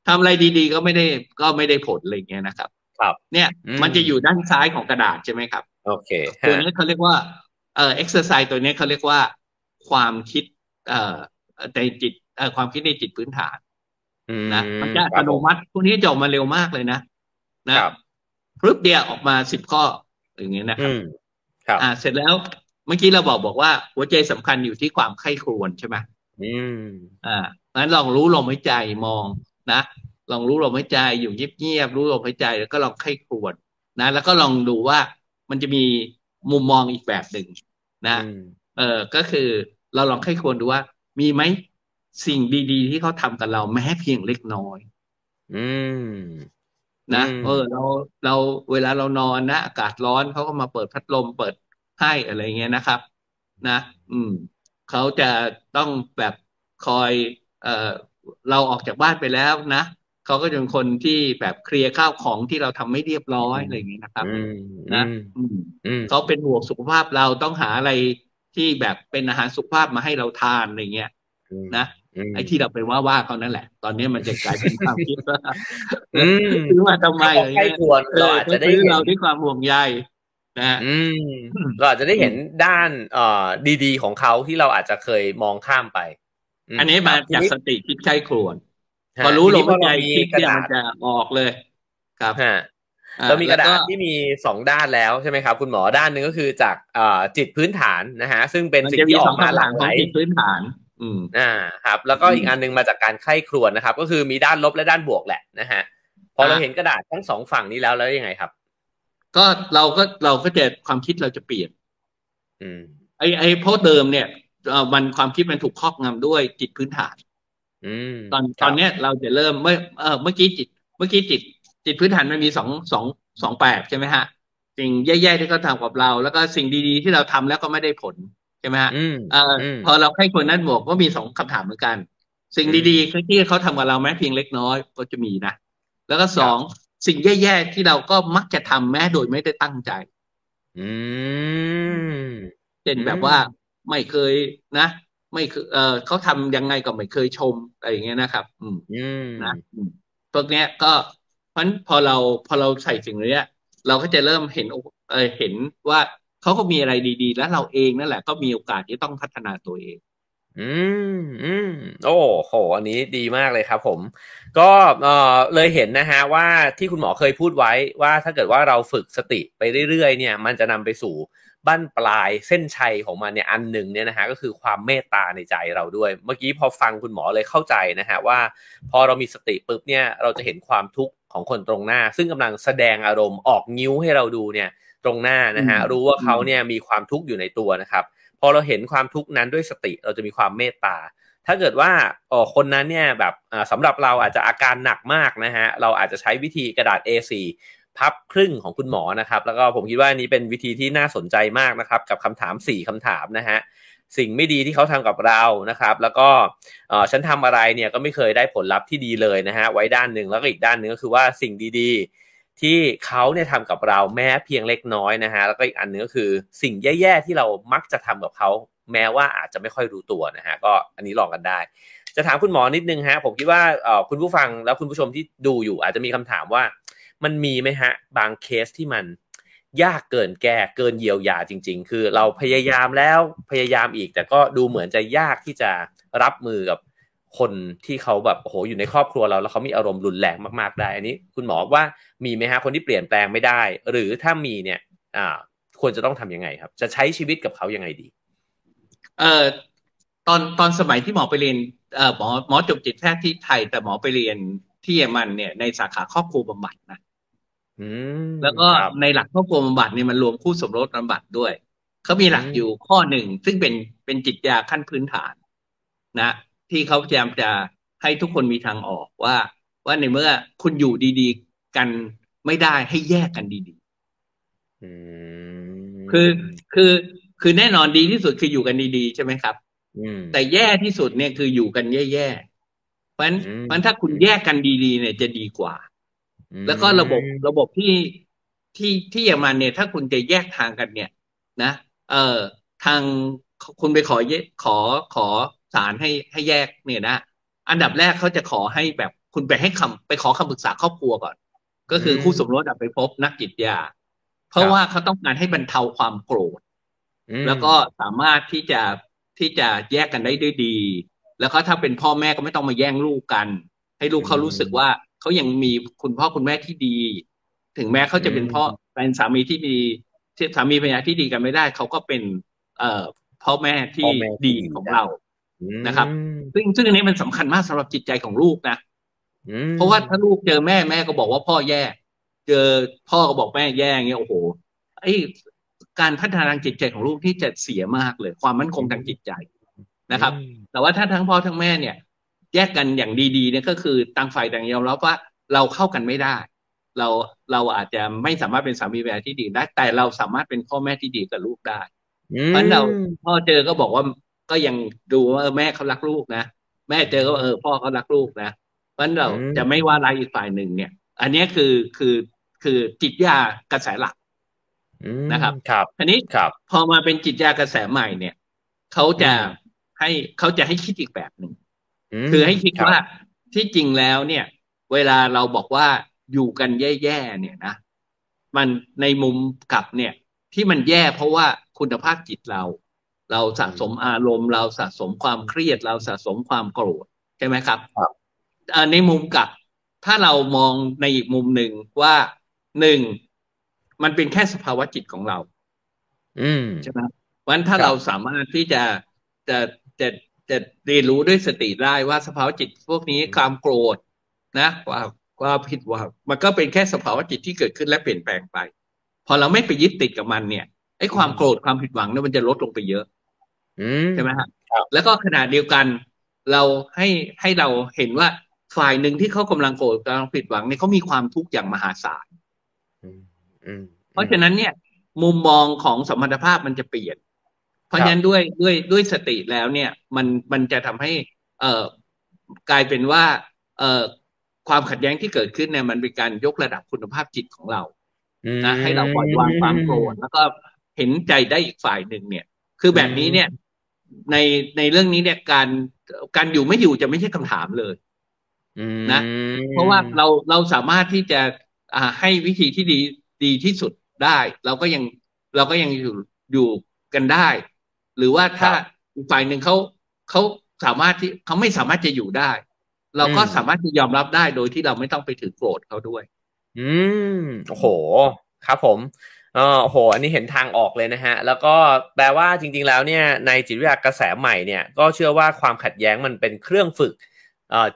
ทำอะไรดีๆ ก็ไม่ได้ก็ไม่ได้ผลอะไรอย่างเงี้ยนะครับ ครับ เนี่ยอืมมันจะอยู่ด้านซ้ายของกระดาษใช่ไหมครับ โอเคตัวฮะนี้เขาเรียกว่าเอ่อ exercise ตัวนี้เขาเรียกว่าความคิดเอ่อในจิตเอ่อความคิดในจิตพื้นฐานอืมนะมันจะอัตโนมัติพวกนี้จะออกมาเร็วมากเลยนะนะครับปึ๊บเดียวออกมาสิบข้ออย่างเงี้ยนะครัอืบมครับอ่าเสร็จแล้ว เมื่อกี้เราบอกบอกว่า หัวใจสำคัญอยู่ที่ความใคร่ครวญใช่ไหมอืมอ่างั้นลองรู้ลมหายใจมองนะลองรู้ลมหายใจอยู่เงียบๆรู้ลมหายใจแล้วก็ลองใคร่ครวญนะ แล้วก็ลองดูว่ามันจะมีมุมมองอีกแบบหนึ่งนะอืมเออก็คือเราลองใคร่ครวญดูว่า มีไหมสิ่งดีๆ ที่เขาทำกับเราแม้เพียงเล็กน้อย อืมนะอืมเออเราเราเวลาเรานอนนะอากาศร้อนเขาก็มาเปิดพัดลมเปิด ให้อะไรเงี้ยนะครับ นะ อืมเขาจะต้องแบบคอย เอ่อเราออกจากบ้านไปแล้วนะเขาก็จะเป็นคนที่แบบเคลียร์ข้าวของที่เราทำไม่เรียบร้อยอะไรอย่างเงี้ยนะครับอืมนะอืมอืมอืมเขาเป็นห่วงสุขภาพเราต้องหาอะไรที่แบบเป็นอาหารสุขภาพมาให้เราทานอะไรเงี้ยนะมไอ้ที่เราไปว่าว่าเขานั่นแหละ ตอนนี้มันจะกลายเป็นความคิดว่าอืมซื้อมาทำไมถ้าอะไรใกล้เงี้ยควรเอเราออาจเขาจะได้ซื้อเห็นเราด้วยความห่วงใย นะอืมเราอาจจะได้เห็นด้านเอ่อดีๆ ของเขาที่เราอาจจะเคยมองข้ามไปมอันนี้มาครับจากทีสติคิดใช้ครวนฮะพอรู้ลทีมนี้หายใจเรามีคิดกระเนี่ยดามันษจะออกเลย ครับฮะอ่เรามีกระดาษแล้วที่มีสองด้านแล้วใช่ไหมครับ คุณหมอด้านหนึ่งก็คือจากเอ่อจิตพื้นฐานนะฮะ ซึ่งเป็นมันสิ่งจะมีที่อสอองกมาคำหถาลามกขหองลายจิตพื้นฐาน อืมอ่าครับ แล้วก็อืมอีกอันหนึงมาจากการไข้ครวญนะครับ ก็คือมีด้านลบและด้านบวกแหละนะฮะพอเราอ่าเห็นกระดาษทั้งสองฝั่งนี้แล้วแล้วยังไงครับ ก็เราก็เราก็จะความคิดเราจะเปลี่ยนอืมไอ้ไอ้เพราะเดิมเนี่ยเอ่อมันความคิดมันถูกครอบงำด้วยจิตพื้นฐานอืมตอนครับตอนเนี้ยเราจะเริ่มเมื่อเออเมื่อกี้จิต เมื่อกี้จิต จิตพื้นฐานมันมีสองสองสองแบบใช่ไหมฮะสิ่งแย่ๆที่เขาทำกับเรา แล้วก็สิ่งดีๆที่เราทำแล้วก็ไม่ได้ผลใช่ไหมฮะอืมเอออมพอเราให้คนนั้นบวกก็มีสองคำถามเหมือนกัน สิ่งอืมดีๆที่เขาทำกับเราแม้เพียงเล็กน้อยก็จะมีนะแล้วก็สอง สิ่งแย่ๆที่เราก็มักจะทำแม้โดยไม่ได้ตั้งใจ อืมเช่นอืมแบบว่าไม่เคยนะ ไม่เคยเออเขาทำยังไงก็ไม่เคยชมอะไรอย่างเงี้ยนะครับ อืมอืมนะอืมพวกเนี้ยก็เพราะฉะนั้นพอเราพอเราใส่สิ่งเนี้ยเราก็จะเริ่มเห็นโอเออเห็นว่าเขาก็มีอะไรดี ๆ แล้วเราเองนั่นแหละ ก็มีโอกาสที่ต้องพัฒนาตัวเอง อืมอืมโอ้โห อันนี้ดีมากเลยครับผม ก็เอ่อเลยเห็นนะฮะว่าที่คุณหมอเคยพูดไว้ว่าถ้าเกิดว่าเราฝึกสติไปเรื่อยๆ เนี่ย มันจะนำไปสู่บั้นปลายเส้นชัยของมันเนี่ยอันหนึ่งเนี่ยนะฮะก็คือความเมตตาในใจเราด้วย เมื่อกี้พอฟังคุณหมอเลยเข้าใจนะฮะว่า พอเรามีสติปุ๊บเนี่ยเราจะเห็นความทุกข์ของคนตรงหน้า ซึ่งกำลังแสดงอารมณ์ออกนิ้วให้เราดูเนี่ยตรงหน้านะฮะอืมรู้ว่าเขาเนี่ยมีความทุกข์อยู่ในตัวนะครับพ อเราเห็นความทุกข์นั้นด้วยสติเราจะมีความเมตตา ถ้าเกิดว่าเออคนนั้นเนี่ยแบบอ่าสำหรับเราอาจจะอาการหนักมากนะฮะเราอาจจะใช้วิธีกระดาษ A4 พับครึ่งของคุณหมอนะครับ แล้วก็ผมคิดว่านี้เป็นวิธีที่น่าสนใจมากนะครับ กับคำถาม 4คำถามนะฮะสิ่งไม่ดีที่เขาทำกับเรานะครับ แล้วก็ฉันทำอะไรเนี่ยก็ไม่เคยได้ผลลัพธ์ที่ดีเลยนะฮะไว้ด้านหนึ่งแล้วก็อีกด้านหนึ่งก็คือว่าสิ่งดีๆ ที่เขาเนี่ยทำกับเราแม้เพียงเล็กน้อยนะฮะแล้วก็อีกอันนึงก็คือสิ่งแย่ๆที่เรามักจะทำกับเขาแม้ว่าอาจจะไม่ค่อยรู้ตัวนะฮะก็อันนี้ลองกันได้ จะถามคุณหมอนิดนึงฮะผมคิดว่าเออคุณผู้ฟังแล้วคุณผู้ชมที่ดูอยู่ อาจจะมีคำถามว่ามันมีไหมฮะ บางเคสที่มันยากเกินแก้เกินเยียวยาจริง ๆ คือเราพยายามแล้วพยายามอีก แต่ก็ดูเหมือนจะยากที่จะรับมือกับ คนที่เขาแบบโอ้โหอยู่ในครอบครัวเราแล้วเขามีอารมณ์รุนแรงมากๆได้ อันนี้คุณหมอว่ามีไหมฮะคนที่เปลี่ยนแปลงไม่ได้ หรือถ้ามีเนี่ยอ่าควรจะต้องทำยังไงครับ จะใช้ชีวิตกับเขายังไงดี เอ่อตอนตอนสมัยที่หมอไปเรียนเอ่อหมอหมอจบจิตแพทย์ที่ไทย แต่หมอไปเรียนที่เยอรมันเนี่ยในสาขาครอบครัวบำบัดนะอืมแล้วก็ครับในหลักครอบครัวบำบัดเนี่ยมันรวมคู่สมรสบำบัดด้วยเขามีหลักอืมอยู่ข้อหนึ่งซึ่งเป็นเป็นจิตยาขั้นพื้นฐาน นะ ที่เขาพยายามจะให้ทุกคนมีทางออกว่า ว่าในเมื่อคุณอยู่ดีๆกันไม่ได้ให้แยกกันดีอืมๆคือคือคือแน่นอนดีที่สุดคืออยู่กันดีๆใช่ไหมครับอืมแต่แย่ที่สุดเนี่ยคืออยู่กันแย่ๆเพราะฉะนั้นอืมเพราะฉะนั้นถ้าคุณแยกกันดีๆ เนี่ยจะดีกว่า แล้วก็ระบบระบบที่ที่ที่เยอรมันเนี่ย ถ้าคุณจะแยกทางกันเนี่ย นะเอ่อทางคุณไปขอขอขอ ศาลให้ให้แยกเนี่ยนะ อันดับแรกเขาจะขอให้แบบคุณไปให้คำไปขอคำปรึกษาครอบครัวก่อน ก็คือคู่สมรสไปพบนักจิตยา เพราะว่าเขาต้องการให้บรรเทาความโกรธ แล้วก็สามารถที่จะที่จะแยกกันได้ด้วยดี แล้วก็ถ้าเป็นพ่อแม่ก็ไม่ต้องมาแย่งลูกกัน ให้ลูกเขารู้สึกว่าเขายังมีคุณพ่อคุณแม่ที่ดี ถึงแม้เขาจะเป็นพ่อเป็นสามีที่ดีที่สามีภรรยาที่ดีกันไม่ได้เขาก็เป็น เอ่อพ่อแม่ที่ดีของเรา นะครับ ซึ่งซึ่งอันนี้มันสำคัญมากสำหรับจิตใจของลูกนะเพราะว่าถ้าลูกเจอแม่แม่ก็บอกว่าพ่อแย่ เจอพ่อก็บอกแม่แย่เงี้ยโอ้โหไอการพัฒนาทางจิตใจของลูกที่จะเสียมากเลย ความมั่นคงทางจิตใจนะครับ แต่ว่าถ้าทั้งพ่อทั้งแม่เนี่ย แยกกันอย่างดีๆเนี่ยก็คือต่างฝ่ายต่างยอมรับว่าเราเข้ากันไม่ได้ เราเราอาจจะไม่สามารถเป็นสามีภรรยาที่ดีได้ แต่เราสามารถเป็นพ่อแม่ที่ดีกับลูกได้เพราะเราพ่อเจอก็บอกว่า ก็ยังดูว่าแม่เขารักลูกนะ แม่เจอก็เออพ่อเขารักลูกนะเพราะเราจะไม่ว่าอะไรอีกฝ่ายหนึ่งเนี่ย อันนี้คือคือคือจิตยากระแสหลักนะครับครับทีนี้ครับ พอมาเป็นจิตยากระแสใหม่เนี่ยเขาจะให้เขาจะให้คิดอีกแบบหนึ่งคือให้คิดว่าที่จริงแล้วเนี่ย เวลาเราบอกว่าอยู่กันแย่ๆเนี่ยนะ มันในมุมกลับเนี่ย ที่มันแย่เพราะว่าคุณภาพจิตเรา เราสะสมอารมณ์ เราสะสมความเครียด เราสะสมความโกรธใช่ไหมครับครับในมุมกลับ ถ้าเรามองในอีกมุมหนึ่งว่าหนึ่งมันเป็นแค่สภาวะจิตของเรา อืมใช่ไหมวันถ้าเราสามารถที่จะจะจะจะเรียนรู้ด้วยสติได้ว่าสภาวะจิตพวกนี้ความโกรธนะความความผิดหวังมันก็เป็นแค่สภาวะจิตที่เกิดขึ้นและเปลี่ยนแปลงไป พอเราไม่ไปยึดติดกับมันเนี่ยไอ้ความโกรธความผิดหวังเนี่ยมันจะลดลงไปเยอะ ใช่ไหมครับแล้วก็ขนาดเดียวกัน เราให้ให้เราเห็นว่าฝ่ายหนึ่งที่เขากำลังโกรธกำลังผิดหวังเนี่ยเขามีความทุกข์อย่างมหาศาลเพราะฉะนั้นเนี่ย มุมมองของสมรรถภาพมันจะเปลี่ยน เพราะฉะนั้นด้วยด้วยด้วยสติแล้วเนี่ย มันมันจะทำให้ เอ่อกลายเป็นว่า เอ่อความขัดแย้งที่เกิดขึ้นเนี่ยมันเป็นการยกระดับคุณภาพจิตของเรานะให้เราปล่อยวางความโกรธแล้วก็เห็นใจได้อีกฝ่ายหนึ่งเนี่ย คือแบบนี้เนี่ย ในในเรื่องนี้เนี่ยการการอยู่ไม่อยู่จะไม่ใช่คำถามเลยนะ เพราะว่าเราเราสามารถที่จะอ่าให้วิธีที่ดีดีที่สุดได้ เราก็ยังเราก็ยังอยู่อยู่กันได้ หรือว่าถ้าอีกฝ่ายหนึ่งเขาเขาสามารถที่เขาไม่สามารถจะอยู่ได้ เราก็สามารถที่ยอมรับได้โดยที่เราไม่ต้องไปถือโกรธเขาด้วย อืมโอ้โห ครับผมเออโห อันนี้เห็นทางออกเลยนะฮะ แล้วก็แปลว่าจริง ๆ แล้วเนี่ยในจิตวิทยากระแสใหม่เนี่ยก็เชื่อว่าความขัดแย้งมันเป็นเครื่องฝึก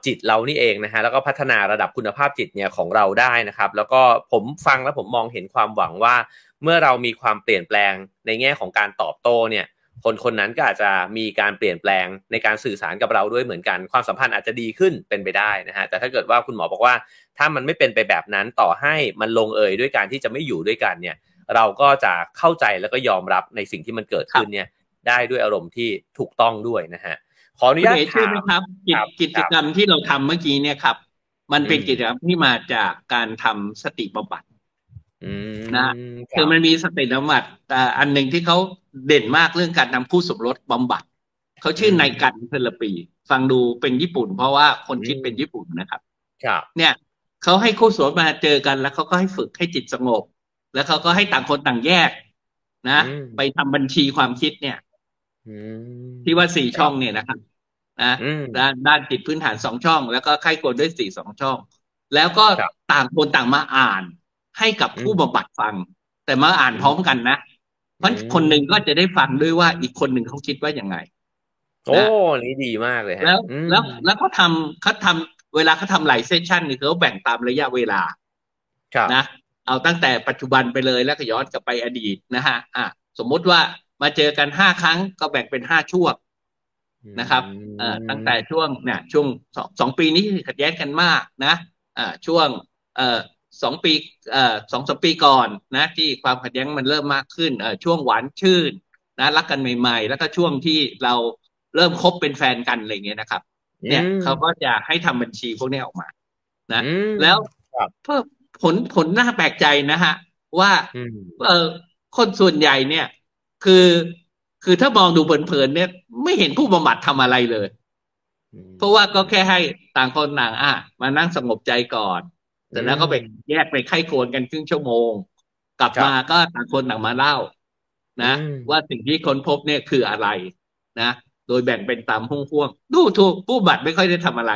จิตเรานี่เองนะฮะแล้วก็พัฒนาระดับคุณภาพจิตเนี่ยของเราได้นะครับ แล้วก็ผมฟังแล้วผมมองเห็นความหวังว่า เมื่อเรามีความเปลี่ยนแปลงในแง่ของการตอบโต้เนี่ย คนคนนั้นก็อาจจะมีการเปลี่ยนแปลงในการสื่อสารกับเราด้วยเหมือนกัน ความสัมพันธ์อาจจะดีขึ้นเป็นไปได้นะฮะแต่ถ้าเกิดว่าคุณหมอบอกว่าถ้ามันไม่เป็นไปแบบนั้นต่อให้มันลงเอยด้วยการที่จะไม่อยู่ด้วยกันเนี่ย เราก็จะเข้าใจแล้วก็ยอมรับในสิ่งที่มันเกิดขึ้นเนี่ย ได้ด้วยอารมณ์ที่ถูกต้องด้วยนะฮะขออนุญาตถามครับ กิจกรรมที่เราทำเมื่อกี้เนี่ยครับ มันเป็นกิจกรรมที่มาจากการทำสติบำบัดนะคือมันมีสติบำบัดแต่อันหนึ่งที่เขาเด่นมากเรื่องการนำคู่สมรสบำบัดเขาชื่อนายกันเทลปี ฟังดูเป็นญี่ปุ่น เพราะว่าคนคิดเป็นญี่ปุ่นนะครับ ครับ เนี่ยเขาให้คู่สมรสมาเจอกันแล้วเขาก็ให้ฝึกให้จิตสงบ แล้วเขาก็ให้ต่างคนต่างแยก นะ ไปทำบัญชีความคิดเนี่ยที่ว่าสี่ช่องเนี่ยนะครับนะด้านด้านจิตพื้นฐานสองช่อง แล้วก็ไข้กลด้วยสี่สองช่อง แล้วก็ต่างคนต่างมาอ่านให้กับผู้บำบัดฟัง แต่มาอ่านพร้อมกันนะ เพราะคนหนึ่งก็จะได้ฟังด้วยว่าอีกคนหนึ่งเขาคิดว่าอย่างไง โอ้นี่ดีมากเลยแล้วแล้วแล้วเขาทาเขาทำเวลาเขาทำหลายเซสชันนี่เขาแบ่งตามระยะเวลานะ เอาตั้งแต่ปัจจุบันไปเลยแล้วก็ย้อนกลับไปอดีตนะฮะอะสมมุติว่ามาเจอกันห้าครั้งก็แบ่งเป็นห้าช่วงนะครับเอ่อตั้งแต่ช่วงเนี่ยช่วงสองสองปีนี้ขัดแย้งกันมากนะอ่าช่วงเอ่อสองปีเอ่อสองสปีก่อนนะที่ความขัดแย้งมันเริ่มมากขึ้นเอ่อช่วงหวานชื่นนะรักกันใหม่ ๆ แล้วก็ช่วงที่เราเริ่มคบเป็นแฟนกันอะไรเงี้ยนะครับ เนี่ยเขาก็จะให้ทำบัญชีพวกนี้ออกมา นะ แล้วเพื่อ ผลผลน่าแปลกใจนะฮะ ว่าอืมเออคนส่วนใหญ่เนี่ย คือ คือถ้ามองดูเพลินๆเนี่ย ไม่เห็นผู้บำบัดทำอะไรเลย เพราะว่าก็แค่ให้ต่างคนต่างอะมานั่งสงบใจก่อนเสร็จแล้วก็ไปแยกไปไข้ครวนกันครึ่งชั่วโมง กลับมาก็ต่างคนต่างมาเล่า นะอืมว่าสิ่งที่ค้นพบเนี่ยคืออะไร นะโดยแบ่งเป็นตามห่วงๆดูถูกผู้บัตรไม่ค่อยได้ทำอะไร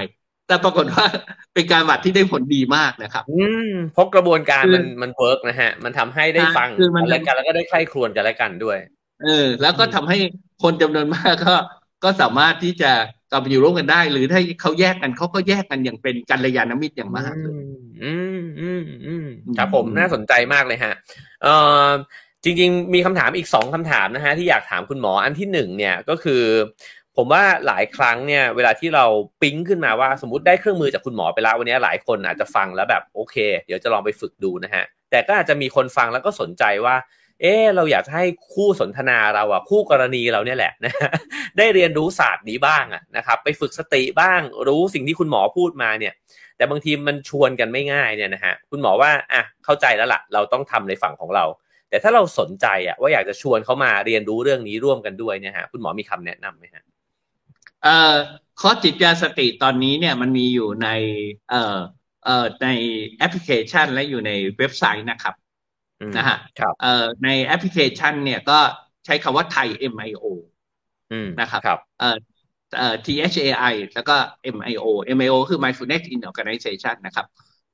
แต่ปรากฏว่าเป็นการบัตรที่ได้ผลดีมากนะครับอืมเพราะกระบวนการคือมันมันเวิร์กนะฮะ มันทำให้ได้ใช่ฟังคือมันกันและกันแล้วก็ได้ใคร่ครวญกันและกันด้วย เออ แล้วก็ทำให้คนจำนวนมากก็ก็สามารถที่จะกลับมาอยู่ร่วมกันได้ หรือถ้าเขาแยกกันเขาก็แยกกันอย่างเป็นกัลยาณมิตรอย่างมากเลยอืมอืมอืมอืมครับผมอืมน่าสนใจมากเลยฮะ เอ่อจริง ๆ มีคำถามอีกสองคำถามนะฮะที่อยากถามคุณหมออันที่หนึ่งเนี่ยก็คือ ผมว่าหลายครั้งเนี่ยเวลาที่เราปิ๊งขึ้นมาว่าสมมติได้เครื่องมือจากคุณหมอไปแล้ววันนี้หลายคนอาจจะฟังแล้วแบบโอเค เดี๋ยวจะลองไปฝึกดูนะฮะแต่ก็อาจจะมีคนฟังแล้วก็สนใจว่า เออเราอยากจะให้คู่สนทนาเราอะคู่กรณีเราเนี่ยแหละนะได้เรียนรู้ศาสตร์นี้บ้างอะนะครับ ไปฝึกสติบ้างรู้สิ่งที่คุณหมอพูดมาเนี่ย แต่บางทีมันชวนกันไม่ง่ายเนี่ยนะฮะคุณหมอว่าอะเข้าใจแล้วล่ะ เราต้องทำในฝั่งของเรา แต่ถ้าเราสนใจอะว่าอยากจะชวนเขามาเรียนรู้เรื่องนี้ร่วมกันด้วยเนี่ยฮะคุณหมอมีคำแนะนำไหมฮะ เอ่อคอร์สจิตวิทยาสติตอนนี้เนี่ยมันมีอยู่ในเอ่อเอ่อในแอปพลิเคชันและอยู่ในเว็บไซต์นะครับอืมนะฮะครับเอ่อในแอปพลิเคชัน เนี่ยก็ใช้คำว่าไทย MIO อืมนะครับครับเอ่อเอ่อ THAI แล้วก็ MIO MIO คือ Mindfulness in Organization นะครับ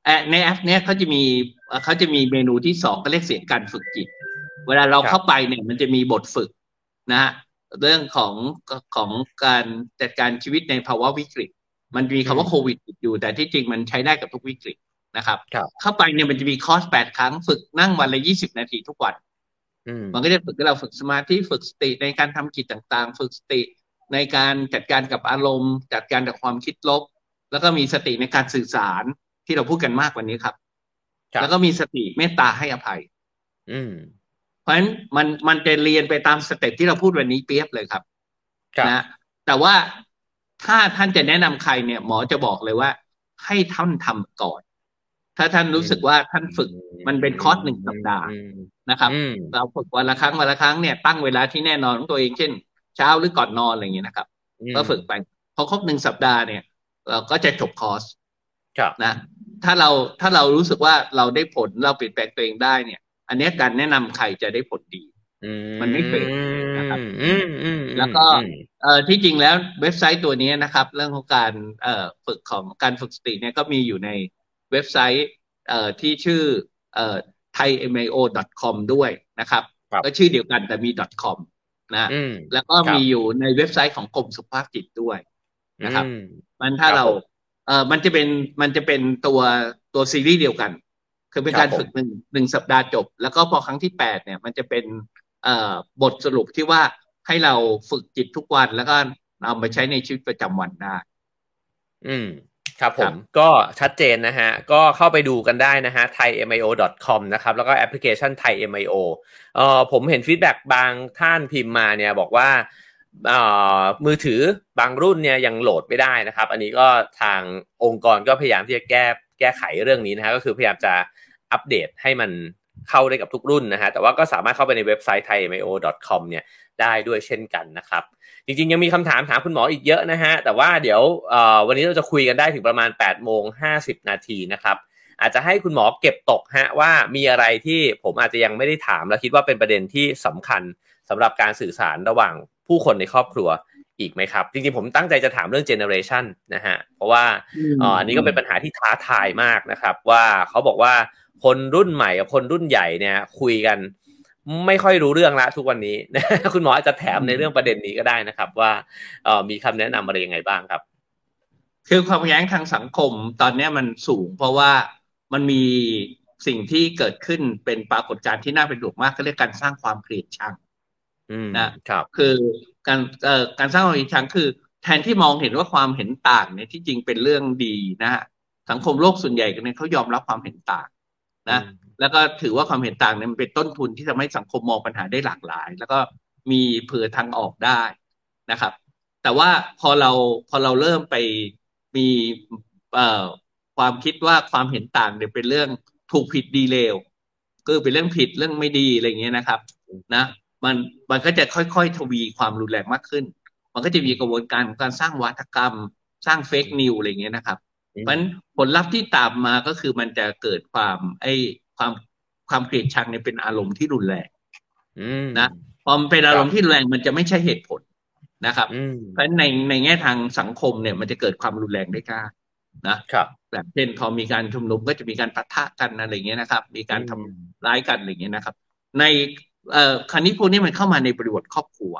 เอ่อในแอปเนี้ยเขาจะมีเอ่อเขาจะมีเมนูที่สองก็เรียกเสียงการฝึกจิต เวลาเราครับเข้าไปเนี่ยมันจะมีบทฝึกนะฮะ เรื่องของของการจัดการชีวิตในภาวะวิกฤต มันมีคำว่าโควิดอยู่ แต่ที่จริงมันใช้ได้กับทุกวิกฤตนะครับครับ เข้าไปเนี่ยมันจะมีคอร์สแปดครั้งฝึกนั่งวันละยี่สิบนาทีทุกวันอืมมันก็จะฝึกให้เราฝึกสมาธิฝึกสติในการทำกิจต่างๆ ฝึกสติในการจัดการกับอารมณ์ จัดการกับความคิดลบ แล้วก็มีสติในการสื่อสารที่เราพูดกันมากกว่านี้ครับครับแล้วก็มีสติเมตตาให้อภัย อืมเพ ราะฉะนั้นมันมันจะเรียนไปตาม step ที่เราพูดวันนี้เปี๊ยบเลยครับครับนะแต่ว่าถ้าท่านจะแนะนำใครเนี่ย หมอจะบอกเลยว่า ให้ท่านทำก่อน ถ้าท่านรู้สึกว่าท่านฝึกมันเป็นคอร์สหนึ่งสัปดาห์อืมนะครับอืมเราฝึกวันละครั้งวันละครั้งเนี่ยตั้งเวลาที่แน่นอนของตัวเองเช่น เช้าหรือก่อนนอนอะไรอย่างเงี้ยนะครับ ก็ฝึกไปพอครบหนึ่งสัปดาห์เนี่ย เราก็จะจบคอร์สครับนะถ้าเราถ้าเรารู้สึกว่าเราได้ผลเราเปลี่ยนแปลงตัวเองได้เนี่ย อันเนี้ยการแนะนำใครจะได้ผลดีมันไม่เฟกนะครับอืมอืมแล้วก็เอ่อที่จริงแล้วเว็บไซต์ตัวนี้นะครับ เรื่องของการเอ่อฝึกของการฝึกสติเนี่ยก็มีอยู่ในเว็บไซต์เอ่อที่ชื่อเอ่อ thaimao.com ด้วยนะครับครับ ก็ชื่อเดียวกันแต่มี .com นะอืมแล้วก็ครับมีอยู่ในเว็บไซต์ของกรมสุขภาพจิตด้วยนะครับอืมมันถ้าครับเราผมเอ่อมันจะเป็นมันจะเป็นตัวตัวซีรีส์เดียวกัน คือเป็นครับการฝึกหนึ่งหนึ่งสัปดาห์จบ แล้วก็พอครั้งที่แปดเนี่ยมันจะเป็นเอ่อบทสรุปที่ว่าให้เราฝึกจิตทุกวันแล้วก็เอาไปใช้ในชีวิตประจำวันได้ อืม ครับผครัมบก็ชัดเจนนะฮะ ก็เข้าไปดูกันได้นะฮะ thaimio.com นะครับ แล้วก็แอปพลิเคชัน thaimio เอ่อผมเห็นฟีดแบ็กบางท่านพิมพ์มาเนี่ยบอกว่าเอ่อมือถือบางรุ่นเนี่ยยังโหลดไม่ได้นะครับ อันนี้ก็ทางองค์กรก็พยายามที่จะแก้ แก้ไขเรื่องนี้นะฮะก็คือพยายามจะอัปเดตให้มันเข้าได้กับทุกรุ่นนะฮะแต่ว่าก็สามารถเข้าไปในเว็บไซต์ thaimio.com เนี่ยได้ด้วยเช่นกันนะครับ จริงๆ ยังมีคำถามถามคุณหมออีกเยอะนะฮะ แต่ว่าเดี๋ยววันนี้เราจะคุยกันได้ถึงประมาณ8โมง50 นาทีนะครับ อาจจะให้คุณหมอเก็บตกฮะว่ามีอะไรที่ผมอาจจะยังไม่ได้ถาม และคิดว่าเป็นประเด็นที่สำคัญสำหรับการสื่อสารระหว่างผู้คนในครอบครัว อีกไหมครับ จริงๆผมตั้งใจจะถามเรื่องเจเนอเรชันนะฮะเพราะว่าอ่าอันนี้ก็เป็นปัญหาที่ท้าทายมากนะครับ ว่าเขาบอกว่าคนรุ่นใหม่กับคนรุ่นใหญ่เนี่ยคุยกันไม่ค่อยรู้เรื่องละทุกวันนี้ คุณหมออาจจะแถมในเรื่องประเด็นนี้ก็ได้นะครับ ว่าเอ่อมีคำแนะนำอะไรยังไงบ้างครับ คือความแย้งทางสังคมตอนเนี้ยมันสูง เพราะว่ามันมีสิ่งที่เกิดขึ้นเป็นปรากฏการณ์ที่น่าเป็นห่วงมากก็เรียกการสร้างความเกลียดชังอืม นะครับ คือการเอ่อการสร้างความเห็นชังคือ แทนที่มองเห็นว่าความเห็นต่างเนี่ยที่จริงเป็นเรื่องดีนะฮะสังคมโลกส่วนใหญ่กันเนี่ยเขายอมรับความเห็นต่างนะแล้วก็ถือว่าความเห็นต่างเนี่ยมันเป็นต้นทุนที่ทำให้สังคมมองปัญหาได้หลากหลาย แล้วก็มีเผื่อทางออกได้นะครับ แต่ว่าพอเราพอเราเริ่มไปมีเอ่อความคิดว่าความเห็นต่างเนี่ยเป็นเรื่องถูกผิดดีเลวก็เป็นเรื่องผิดเรื่องไม่ดีอะไรเงี้ยนะครับ นะ มันมันก็จะค่อยๆ ทวีความรุนแรงมากขึ้น มันก็จะมีกระบวนการของการสร้างวัฒกรรม สร้างเฟกนิวอะไรเงี้ยนะครับเพราะฉะนั้นผลลัพธ์ที่ตามมาก็คือมันจะเกิดความไอ้ความความเกลียดชังเนี่ยเป็นอารมณ์ที่รุนแรงนะพอมันเป็นอารมณ์ที่รุนแรงมันจะไม่ใช่เหตุผลนะครับ เพราะฉะนั้นในในแง่ทางสังคมเนี่ยมันจะเกิดความรุนแรงได้ง่ายนะครับแบบเช่นพอมีการชุมนุมก็จะมีการปะทะกันอะไรเงี้ยนะครับ มีการทำร้ายกันอะไรเงี้ยนะครับ ใน เอ่อครั้นี้พวกนี้มันเข้ามาในบริบทครอบครัว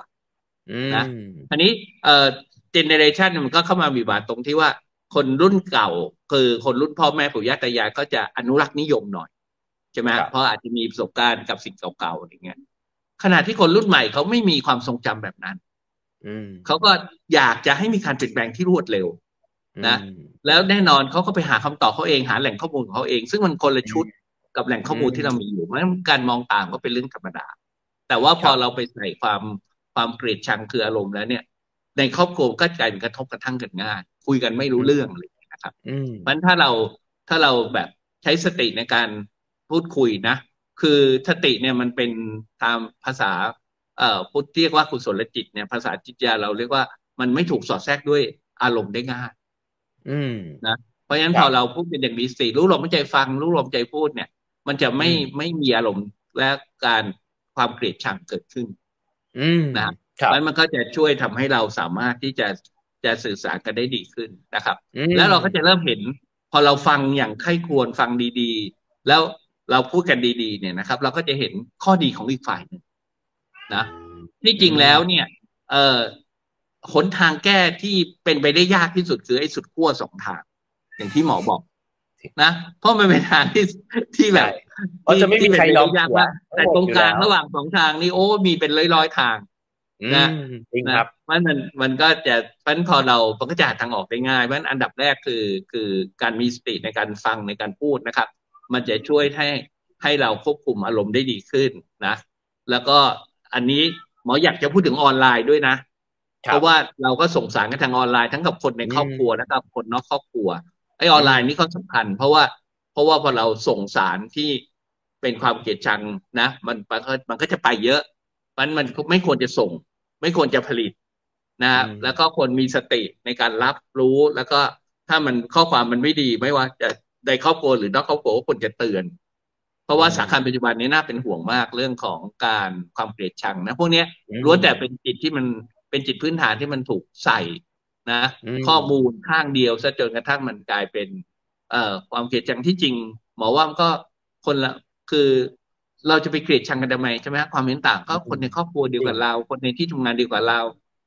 นะครั้นี้เอ่อเจเนเรชันมันก็เข้ามามีบาทตรงที่ว่า คนรุ่นเก่า คือคนรุ่นพ่อแม่ปู่ย่าตายายก็จะอนุรักษ์นิยมหน่อยใช่ไหมเพราะอาจจะมีประสบการณ์กับสิ่งเก่าๆอย่างเงี้ยขณะที่คนรุ่นใหม่เขาไม่มีความทรงจำแบบนั้นเขาก็อยากจะให้มีการเปลี่ยนแปลงที่รวดเร็วนะแล้วแน่นอนเขาก็ไปหาคำตอบเขาเองหาแหล่งข้อมูลของเขาเอง ซึ่งมันคนละชุด กับแหล่งข้อมูลที่เรามีอยู่เพราะการมองต่างก็เป็นเรื่องธรรมดา แต่ว่าพอเราไปใส่ความความเกลียดชังคืออารมณ์แล้วเนี่ย ในครอบครัวก็กลายเป็นกระทบกระทั่งกันง่ายคุยกันไม่รู้เรื่องเลยนะครับเพราะถ้าเราถ้าเราแบบใช้สติในการพูดคุยนะ คือสติเนี่ยมันเป็นตามภาษาเอ่อพุทธเรียกว่ากุศลจิตเนี่ยภาษาจิตยาเราเรียกว่ามันไม่ถูกสอดแทรกด้วยอารมณ์ได้ง่ายอืมนะเพราะฉะนั้นพอเราพูดเป็นอย่างมีสติรู้ลมใจฟัง รู้ลมใจพูดเนี่ย มันจะไม่ไม่มีอารมณ์และการความเกลียดชังเกิดขึ้นอืมนะแล้วมันก็จะช่วยทำให้เราสามารถที่จะจะสื่อสารกันได้ดีขึ้นนะครับ แล้วเราก็จะเริ่มเห็น พอเราฟังอย่างใคร่ควรฟังดีๆ แล้วเราพูดกันดีๆ เนี่ยนะครับ เราก็จะเห็นข้อดีของอีกฝ่ายหนึ่งนะที่จริงแล้วเนี่ย เออหนทางแก้ที่เป็นไปได้ยากที่สุดคือไอ้สุดขั้วสองทาง อย่างที่หมอบอก นะเพราะมันเป็นทางที่ที่แบบเราจะไม่มีใครยอมยากว่าแต่ตรงกลางระหว่างสองทางนี่โอ้มีเป็นร้อยร้อยทางนะจริงครับมันมันมันก็จะพันพอเรามันก็จะหาทางออกได้ง่ายเพราะอันดับแรกคือคือการมีสติในการฟังในการพูดนะครับ มันจะช่วยให้ให้เราควบคุมอารมณ์ได้ดีขึ้นนะ แล้วก็อันนี้หมออยากจะพูดถึงออนไลน์ด้วยนะ เพราะว่าเราก็ส่งสารกันทางออนไลน์ทั้งกับคนในครอบครัวนะครับ คนนอกครอบครัว ไอ้ออนไลน์นี่ก็สำคัญ เพราะว่าเพราะว่าพอเราส่งสารที่เป็นความเกลียดชังนะ มันมันก็มันก็จะไปเยอะ มันมันไม่ควรจะส่ง ไม่ควรจะผลิตนะแล้วก็ควรมีสติในการรับรู้แล้วก็ถ้ามันข้อความมันไม่ดีไม่ว่าจะในครอบครัวหรือนอกครอบครัวก็ควรจะเตือน เพราะว่าสาขาปัจจุบันนี้น่าเป็นห่วงมากเรื่องของการความเกลียดชังนะพวกนี้ล้วนแต่เป็นจิตที่มันเป็นจิตพื้นฐานที่มันถูกใส่ นะ ข้อมูลข้างเดียวซะจนกระทั่งมันกลายเป็น เอ่อความเกลียดชังที่จริง หมอว่ามันก็คนละคือเราจะไปเกลียดชังกันทำไมใช่ไหมความเห็นต่างก็คนในครอบครัวเดียวกับเรา คนในที่ทำงานเดียวกับเรา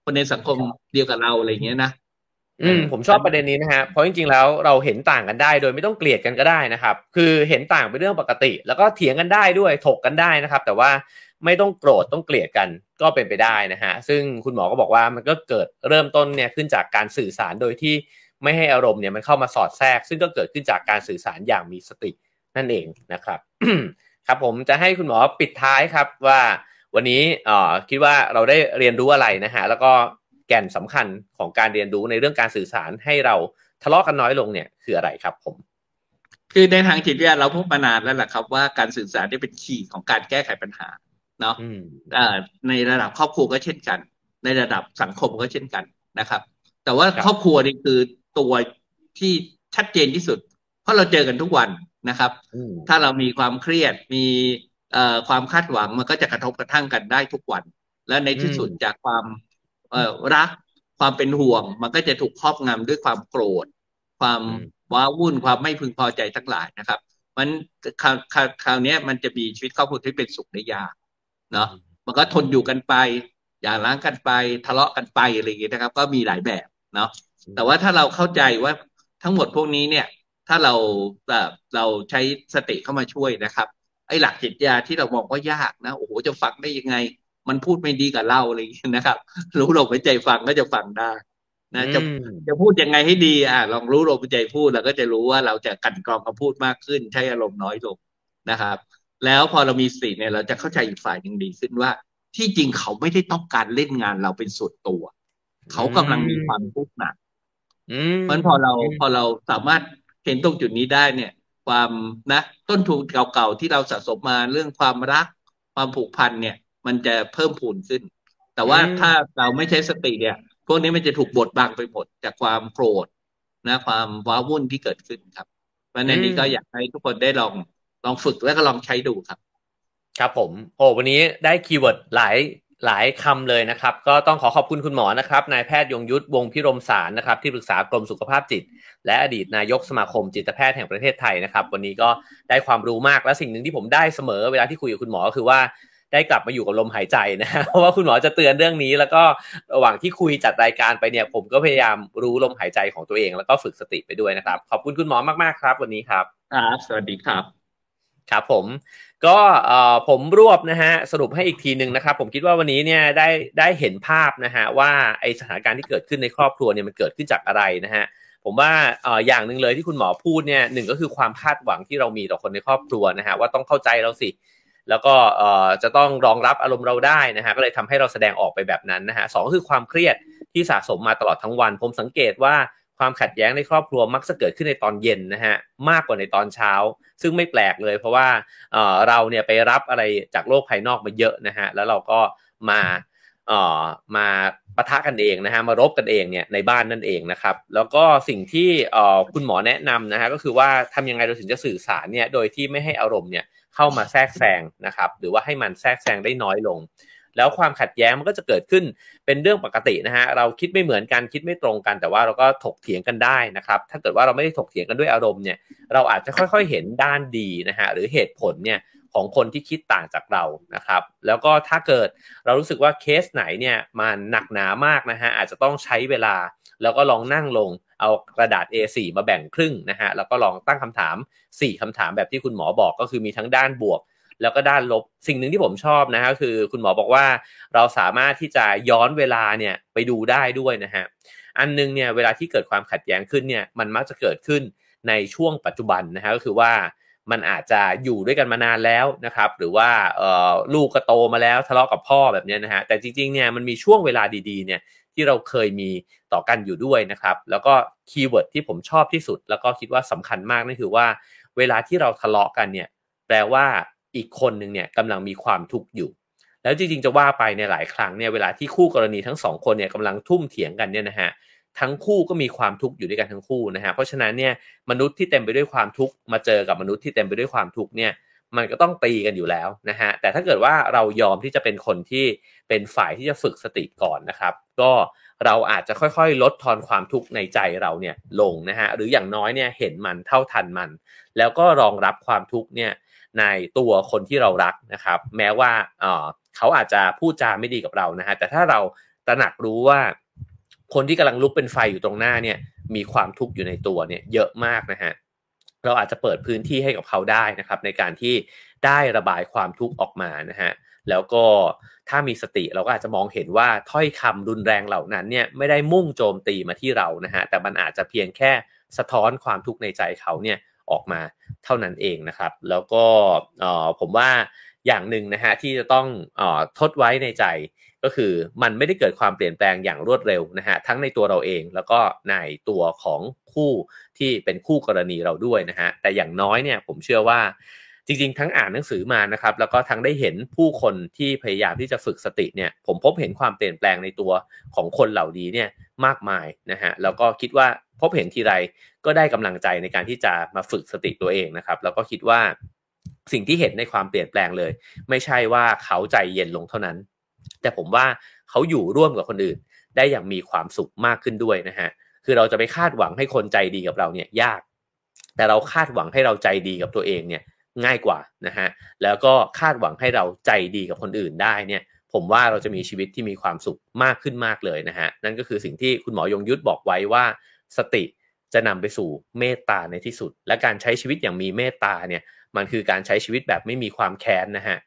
คนในสังคมเดียวกับเราอะไรเงี้ยนะอืมผมชอบประเด็นนี้นะฮะเพราะจริงๆแล้วเราเห็นต่างกันได้ โดยไม่ต้องเกลียดกันก็ได้นะครับ คือเห็นต่างเป็นเรื่องปกติ แล้วก็เถียงกันได้ด้วยถกกันได้นะครับ แต่ว่า ไม่ต้องโกรธต้องเกลียดกันก็เป็นไปได้นะฮะซึ่งคุณหมอก็บอกว่ามันก็เกิดเริ่มต้นเนี่ยขึ้นจากการสื่อสารโดยที่ไม่ให้อารมณ์เนี่ยมันเข้ามาสอดแทรก ซึ่งก็เกิดขึ้นจากการสื่อสารอย่างมีสตินั่นเองนะครับครับผมจะให้คุณหมอปิดท้ายครับว่าวันนี้อ๋อคิดว่าเราได้เรียนรู้อะไรนะฮะแล้วก็แก่นสำคัญของการเรียนรู้ในเรื่องการสื่อสารให้เราทะเลาะกันน้อยลงเนี่ยคืออะไรครับผม คือในทางจิตวิทยาเราพูดมานานแล้วแหละครับว่าการสื่อสารได้เป็นคีย์ของการแก้ไขปัญหา เนาะในระดับครอบครัวก็เช่นกัน ในระดับสังคมก็เช่นกันนะครับ แต่ว่าครอบครัวนี่คือตัวที่ชัดเจนที่สุด เพราะเราเจอกันทุกวันนะครับ ถ้าเรามีความเครียดมีความคาดหวังมันก็จะกระทบกระทั่งกันได้ทุกวัน และในที่สุดจากความรักความเป็นห่วง มันก็จะถูกครอบงำด้วยความโกรธ ความว้าวุ่นความไม่พึงพอใจทั้งหลายนะครับมันคราวคราวนี้มันจะมีชีวิตครอบครัวที่เป็นสุขได้ยาก เนาะมันก็ทนอยู่กันไป อย่าล้างกันไป ทะเลาะกันไปอะไรอย่างเงี้ยนะครับ ก็มีหลายแบบเนาะแต่ว่าถ้าเราเข้าใจว่าทั้งหมดพวกนี้เนี่ย ถ้าเราแบบเราใช้สติเข้ามาช่วยนะครับ ไอ้หลักจิตยาที่เรามองว่ายากนะโอ้โหจะฟังได้ยังไง มันพูดไม่ดีกับเราอะไรอย่างเงี้ยนะครับ รู้ลมหายใจฟังก็จะฟังได้นะจะจะพูดยังไงให้ดี อ่าลองรู้ลมหายใจพูดเราก็จะรู้ว่าเราจะกันกรองคำพูดมากขึ้น ใช้อารมณ์น้อยลงนะครับ แล้วพอเรามีสติเนี่ยเราจะเข้าใจอีกฝ่ายหนึ่งดีขึ้นว่า ที่จริงเขาไม่ได้ต้องการเล่นงานเราเป็นส่วนตัว เขากำลังมีความทุกข์หนักเพราะพอเราพอเราสามารถเห็นตรงจุดนี้ได้เนี่ย ความนะต้นทุนเก่าๆที่เราสะสมมาเรื่องความรัก ความผูกพันเนี่ย มันจะเพิ่มพูนขึ้น แต่ว่าถ้าเราไม่ใช้สติเนี่ย พวกนี้มันจะถูกบดบังไปหมดจากความโกรธนะ ความว้าวุ่นที่เกิดขึ้นครับเพราะนั้นนี้ก็อยากให้ทุกคนได้ลอง ลองฝึกแล้วก็ลองใช้ดูครับ ครับผม โอ้วันนี้ได้คีย์เวิร์ดหลายหลายคำเลยนะครับ ก็ต้องขอขอบคุณคุณหมอนะครับนายแพทย์ยงยุทธวงพิรมสารนะครับ ที่ปรึกษากรมสุขภาพจิต และอดีตนายกสมาคมจิตแพทย์แห่งประเทศไทยนะครับ วันนี้ก็ได้ความรู้มากและสิ่งหนึ่งที่ผมได้เสมอเวลาที่คุยกับคุณหมอก็คือว่าได้กลับมาอยู่กับลมหายใจนะเพราะว่าคุณหมอจะเตือนเรื่องนี้ แล้วก็ระหว่างที่คุยจัดรายการไปเนี่ย ผมก็พยายามรู้ลมหายใจของตัวเอง แล้วก็ฝึกสติไปด้วยนะครับ ขอบคุณคุณหมอมากๆครับ วันนี้ครับครับสวัสดีครับ ครับผมก็ผมรวบนะฮะสรุปให้อีกทีหนึ่งนะครับ ผมคิดว่าวันนี้เนี่ยได้ได้เห็นภาพนะฮะว่าไอสถานการณ์ที่เกิดขึ้นในครอบครัวเนี่ยมันเกิดขึ้นจากอะไรนะฮะผมว่าอย่างหนึ่งเลยที่คุณหมอพูดเนี่ยหนึ่งก็คือความคาดหวังที่เรามีต่อคนในครอบครัวนะฮะว่าต้องเข้าใจเราสิ แล้วก็จะต้องรองรับอารมณ์เราได้นะฮะก็เลยทำให้เราแสดงออกไปแบบนั้นนะฮะสองคือความเครียดที่สะสมมาตลอดทั้งวัน ผมสังเกตว่า ความขัดแย้งในครอบครัวมักจะเกิดขึ้นในตอนเย็นนะฮะมากกว่าในตอนเช้า ซึ่งไม่แปลกเลย เพราะว่าเเราเนี่ยไปรับอะไรจากโลกภายนอกมาเยอะนะฮะแล้วเราก็มาเอ่อมาปะทะกันเองนะฮะมารบกันเองเนี่ยในบ้านนั่นเองนะครับ แล้วก็สิ่งที่เออคุณหมอแนะนำนะฮะก็คือว่าทำยังไงเราถึงจะสื่อสารเนี่ยโดยที่ไม่ให้อารมณ์เนี่ยเข้ามาแทรกแซงนะครับ หรือว่าให้มันแทรกแซงได้น้อยลง แล้วความขัดแย้งมันก็จะเกิดขึ้นเป็นเรื่องปกตินะฮะเราคิดไม่เหมือนกันคิดไม่ตรงกัน แต่ว่าเราก็ถกเถียงกันได้นะครับ ถ้าเกิดว่าเราไม่ได้ถกเถียงกันด้วยอารมณ์เนี่ยเราอาจจะค่อยๆเห็นด้านดีนะฮะหรือเหตุผลเนี่ยของคนที่คิดต่างจากเรานะครับ แล้วก็ถ้าเกิดเรารู้สึกว่าเคสไหนเนี่ยมันหนักหนามากนะฮะอาจจะต้องใช้เวลา แล้วก็ลองนั่งลงเอากระดาษ A4 มาแบ่งครึ่งนะฮะแล้วก็ลองตั้งคำถาม 4คำถามแบบที่คุณหมอบอกก็คือมีทั้งด้านบวก แล้วก็ด้านลบสิ่งหนึ่งที่ผมชอบนะฮะคือคุณหมอบอกว่าเราสามารถที่จะย้อนเวลาเนี่ยไปดูได้ด้วยนะฮะอันนึงเนี่ยเวลาที่เกิดความขัดแย้งขึ้นเนี่ยมันมักจะเกิดขึ้นในช่วงปัจจุบันนะฮะก็คือว่ามันอาจจะอยู่ด้วยกันมานานแล้วนะครับ หรือว่าลูกก็โตมาแล้วทะเลาะกับพ่อแบบนี้นะฮะแต่จริงๆเนี่ยมันมีช่วงเวลาดีๆเนี่ยที่เราเคยมีต่อกันอยู่ด้วยนะครับ แล้วก็ keyword ที่ผมชอบที่สุด แล้วก็คิดว่าสำคัญมากนั่นคือว่า เวลาที่เราทะเลาะกันเนี่ยแปลว่า อีกคนหนึ่งเนี่ยกำลังมีความทุกข์อยู่ แล้วจริงๆจะว่าไปในหลายครั้งเนี่ยเวลาที่คู่กรณีทั้งสองคนเนี่ยกำลังทุ่มเถียงกันเนี่ยนะฮะทั้งคู่ก็มีความทุกข์อยู่ด้วยกันทั้งคู่นะฮะเพราะฉะนั้นเนี่ยมนุษย์ที่เต็มไปด้วยความทุกข์มาเจอกับมนุษย์ที่เต็มไปด้วยความทุกข์เนี่ยมันก็ต้องตีกันอยู่แล้วนะฮะแต่ถ้าเกิดว่าเรายอมที่จะเป็นคนที่เป็นฝ่ายที่จะฝึกสติก่อนนะครับ ก็เราอาจจะค่อยๆ ลดทอนความทุกข์ในใจเราเนี่ยลงนะฮะหรืออย่างน้อยเนี่ยเห็นมันเท่าทันมัน แล้วก็รองรับความทุกข์เนี่ย ในตัวคนที่เรารักนะครับ แม้ว่าเขาอาจจะพูดจาไม่ดีกับเรานะฮะแต่ถ้าเราตระหนักรู้ว่า คนที่กำลังลุกเป็นไฟอยู่ตรงหน้าเนี่ย มีความทุกข์อยู่ในตัวเนี่ยเยอะมากนะฮะเราอาจจะเปิดพื้นที่ให้กับเขาได้นะครับ ในการที่ได้ระบายความทุกข์ออกมานะฮะแล้วก็ถ้ามีสติเราก็อาจจะมองเห็นว่าถ้อยคำรุนแรงเหล่านั้นเนี่ยไม่ได้มุ่งโจมตีมาที่เรานะฮะแต่มันอาจจะเพียงแค่สะท้อนความทุกข์ในใจเขาเนี่ยออกมา เท่านั้นเองนะครับ แล้วก็ผมว่าอย่างหนึ่งนะฮะที่จะต้องอทดไว้ในใจก็คือมันไม่ได้เกิดความเปลี่ยนแปลงอย่างรวดเร็วนะฮะทั้งในตัวเราเองแล้วก็ในตัวของคู่ที่เป็นคู่กรณีเราด้วยนะฮะแต่อย่างน้อยเนี่ยผมเชื่อว่า จริงๆ ทั้งอ่านหนังสือมานะครับ แล้วก็ทั้งได้เห็นผู้คนที่พยายามที่จะฝึกสติเนี่ย ผมพบเห็นความเปลี่ยนแปลงในตัวของคนเหล่านี้เนี่ยมากมายนะฮะ แล้วก็คิดว่าพบเห็นทีไรก็ได้กำลังใจในการที่จะมาฝึกสติตัวเองนะครับ แล้วก็คิดว่าสิ่งที่เห็นในความเปลี่ยนแปลงเลย ไม่ใช่ว่าเขาใจเย็นลงเท่านั้น แต่ผมว่าเขาอยู่ร่วมกับคนอื่น ได้อย่างมีความสุขมากขึ้นด้วยนะฮะคือเราจะไปคาดหวังให้คนใจดีกับเราเนี่ยยาก แต่เราคาดหวังให้เราใจดีกับตัวเองเนี่ย ง่ายกว่านะฮะแล้วก็คาดหวังให้เราใจดีกับคนอื่นได้เนี่ยผมว่าเราจะมีชีวิตที่มีความสุขมากขึ้นมากเลยนะฮะนั่นก็คือสิ่งที่คุณหมอยงยุทธบอกไว้ว่าสติจะนำไปสู่เมตตาในที่สุด และการใช้ชีวิตอย่างมีเมตตาเนี่ยมันคือการใช้ชีวิตแบบไม่มีความแค้นนะฮะ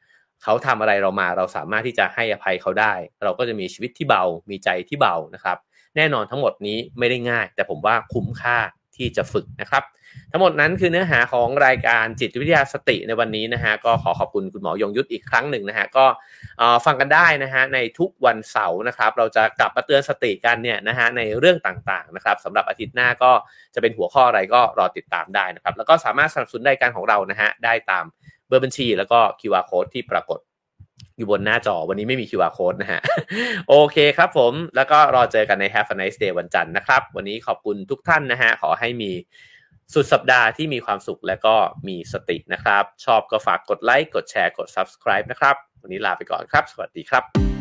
เขาทำอะไรเรามาเราสามารถที่จะให้อภัยเขาได้ เราก็จะมีชีวิตที่เบา มีใจที่เบานะครับ แน่นอนทั้งหมดนี้ไม่ได้ง่าย แต่ผมว่าคุ้มค่า ที่จะฝึกนะครับ ทั้งหมดนั้นคือเนื้อหาของรายการจิตวิทยาสติในวันนี้นะฮะก็ขอขอบคุณคุณหมอยงยุทธอีกครั้งหนึ่งนะฮะก็ฟังกันได้นะฮะในทุกวันเสาร์นะครับ เราจะกลับมาเตือนสติกันเนี่ยนะฮะในเรื่องต่างๆนะครับสำหรับอาทิตย์หน้าก็จะเป็นหัวข้ออะไรก็รอติดตามได้นะครับ แล้วก็สามารถสนับสนุนรายการของเรานะฮะได้ตามเบอร์บัญชี แล้วก็ QR code ที่ปรากฏ อยู่บนหน้าจอวันนี้ไม่มี QR code นะฮะ โอเคครับผมแล้วก็รอเจอกันใน Have a nice day วันจันทร์นะครับ วันนี้ขอบคุณทุกท่านนะฮะ ขอให้มีสุดสัปดาห์ที่มีความสุขและก็มีสตินะครับ ชอบก็ฝากกดไลค์ กดแชร์ กด subscribe นะครับ วันนี้ลาไปก่อนครับ สวัสดีครับ